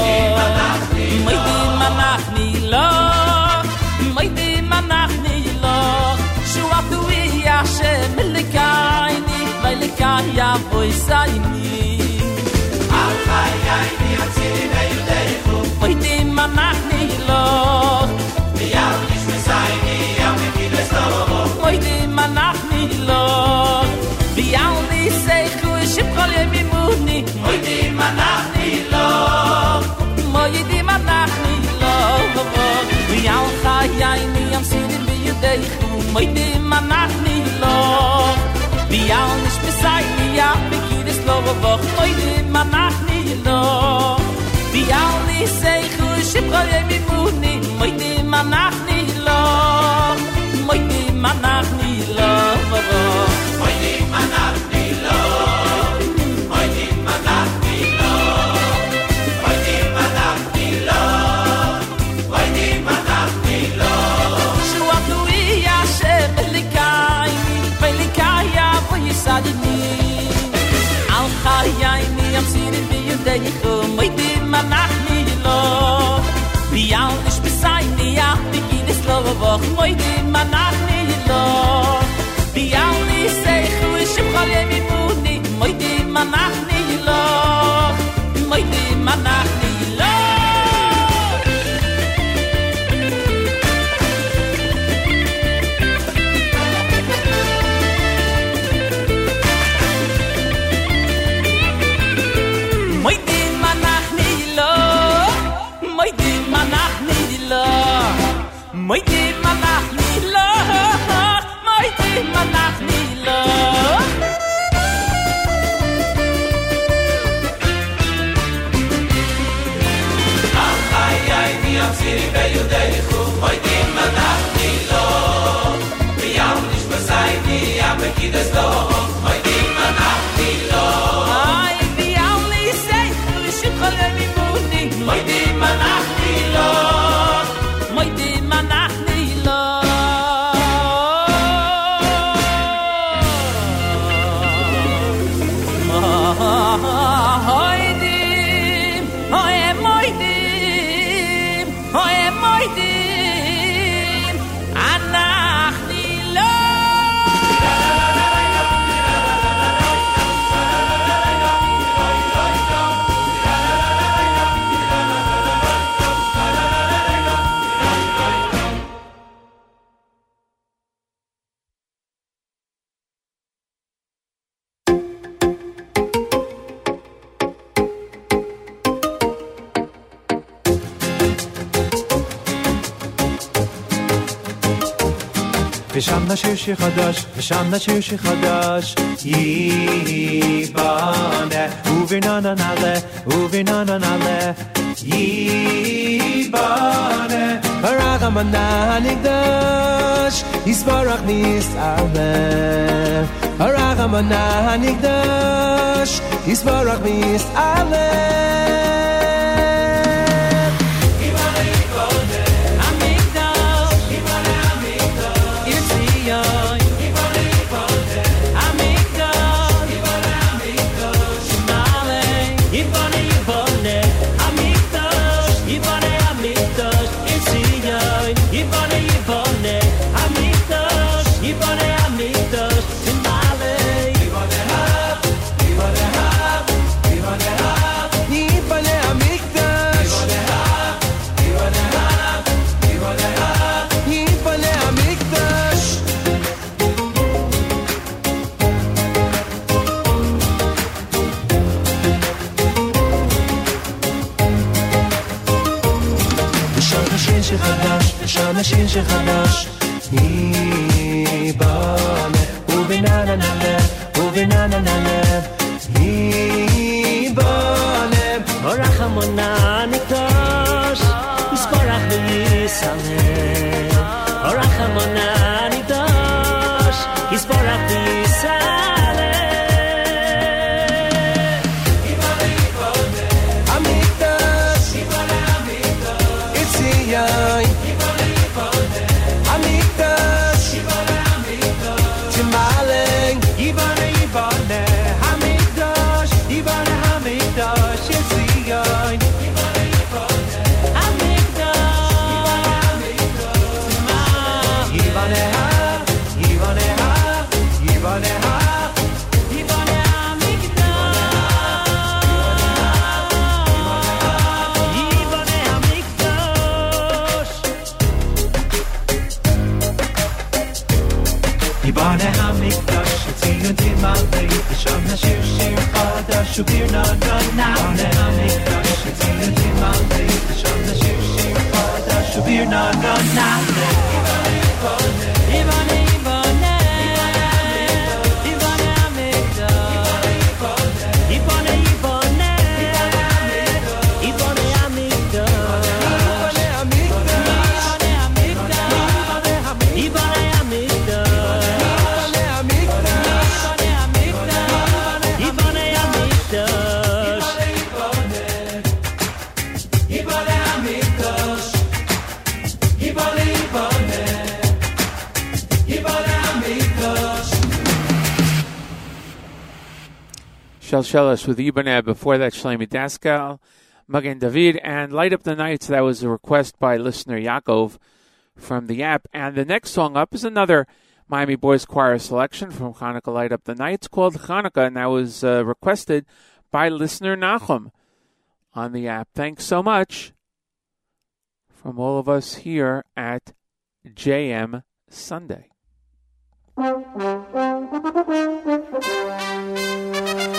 Moy di manach ni lo. Moy di manach ni lo. Shu a tu i ya she mil kai ni. Vel kai ya voy sadi al kai ni atsi ni yai mi am sin in bi yudei moy de ma nach ni lo. Bi au nis besay ni ya bi ki lo vo moy de ma nach ni lo. Bi au ni sei khu shi proye mi mu ni moy de ma nach ni lo. Moy de ma ni lo vo moy de ma sei ich um mit dem lo wie au ich bin sei die ja die in lo woch mit dem man nach lo wie au ich sei ich ich lo דיי doch ושם נשיר שיר חדש, ושם נשיר שיר חדש. ייבנה, וברננה נעלה, וברננה נעלה. ייבנה, הרחמנה הנקדש, יסברך מיסעלה. הרחמנה הנקדש, יסברך מיסעלה. چه خلاش you fear none, none now. Shalshelis with Ibanez. Before that, Shlomi Daskal, Magen David, and Light Up the Nights. That was a request by listener Yaakov from the app. And the next song up is another Miami Boys Choir selection from Hanukkah Light Up the Nights called Hanukkah, and that was uh, requested by listener Nachum on the app. Thanks so much from all of us here at JM Sunday. *laughs*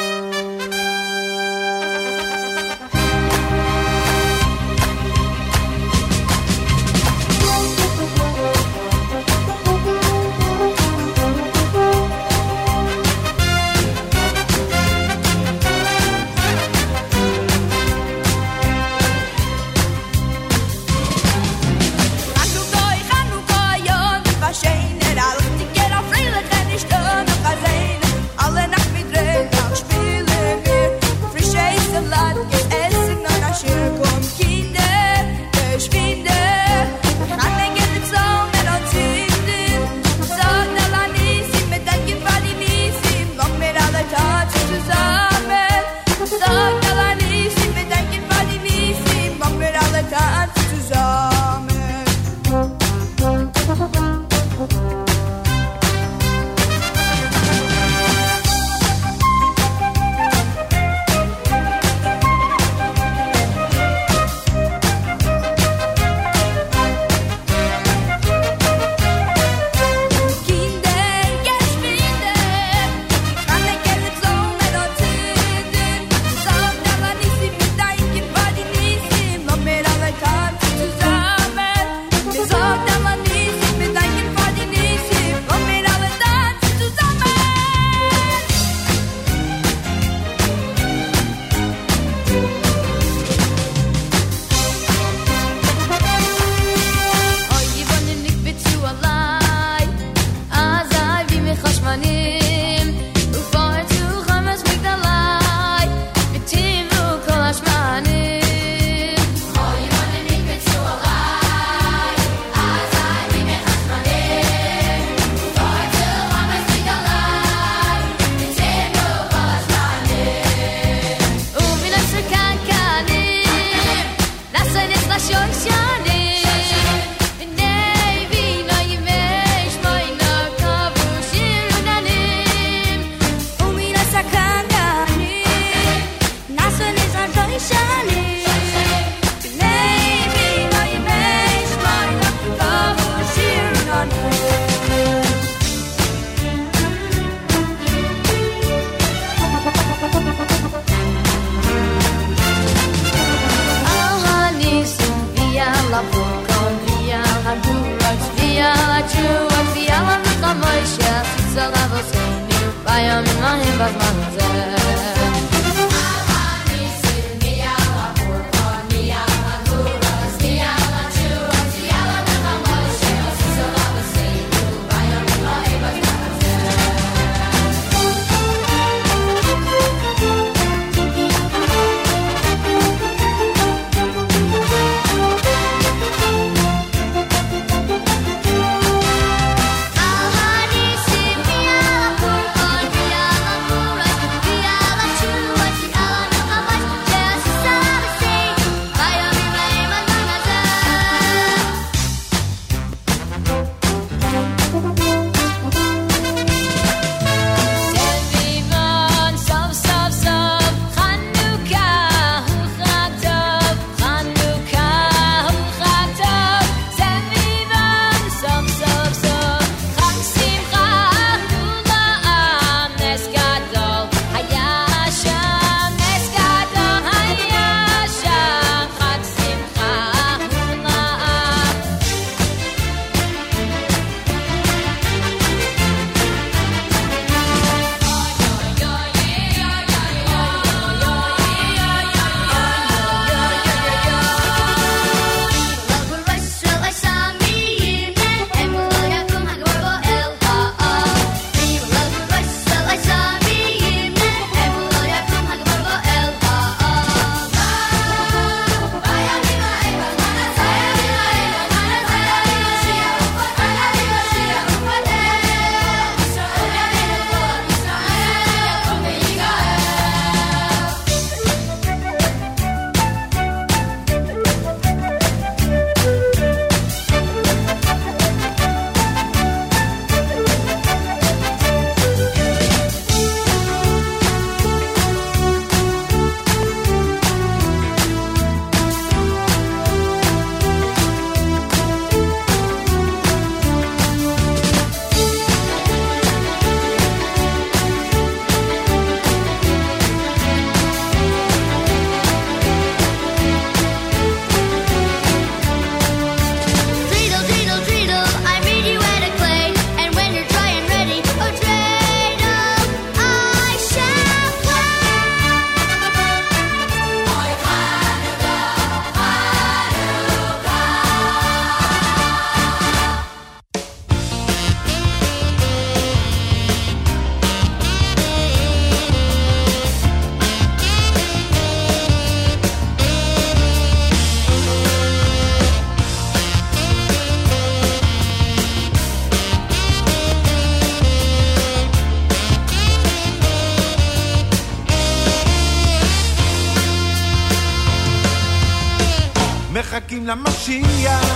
in the.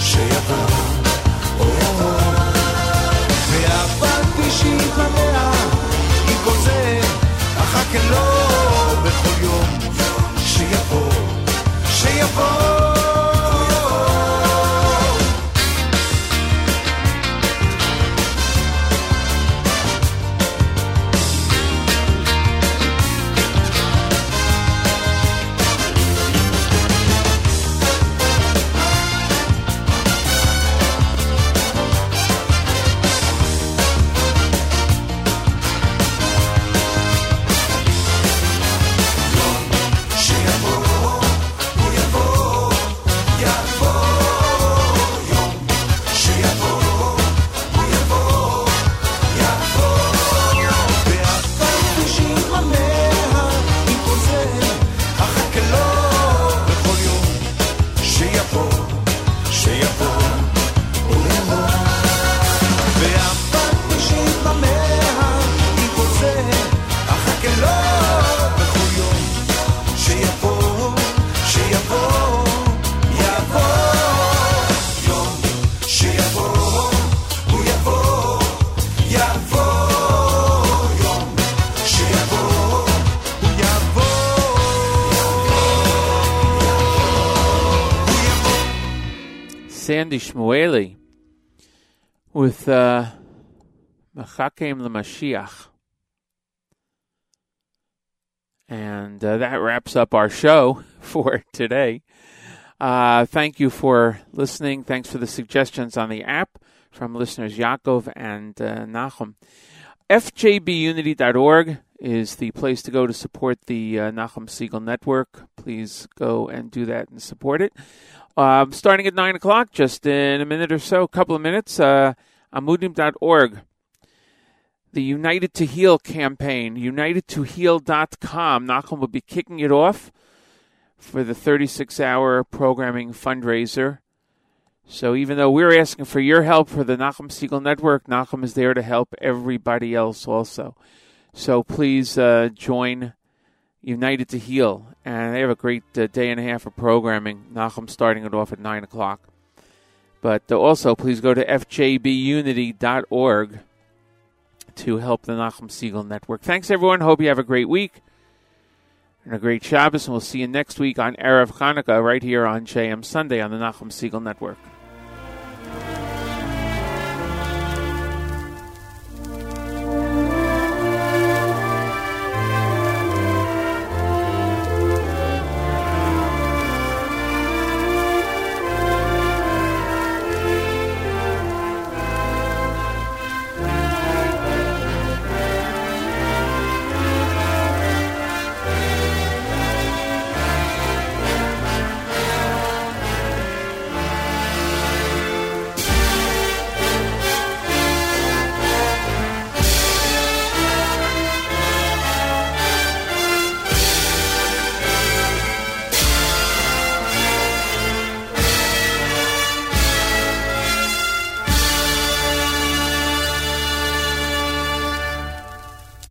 שיבוא או יבוא. יום שיבוא, שיבוא. Sandy Shmueli with uh, Machakem L'Mashiach. And uh, that wraps up our show *laughs* for today. Uh, thank you for listening. Thanks for the suggestions on the app from listeners Yaakov and uh, Nachum. FJBUnity.org is the place to go to support the uh, Nachum Segal Network. Please go and do that and support it. Um, starting at 9 o'clock, just in a minute or so, a couple of minutes, uh, amudim.org. The United to Heal campaign, unitedtoheal.com. Nachum will be kicking it off for the 36 hour programming fundraiser. So even though we're asking for your help for the Nachum Segal Network, Nachum is there to help everybody else also. So please uh, join United to Heal. And they have a great uh, day and a half of programming. Nachum starting it off at 9 o'clock. But uh, also, please go to fjbunity.org to help the Nachum Segal Network. Thanks, everyone. Hope you have a great week and a great Shabbos. And we'll see you next week on Erev Hanukkah right here on JM Sunday on the Nachum Segal Network.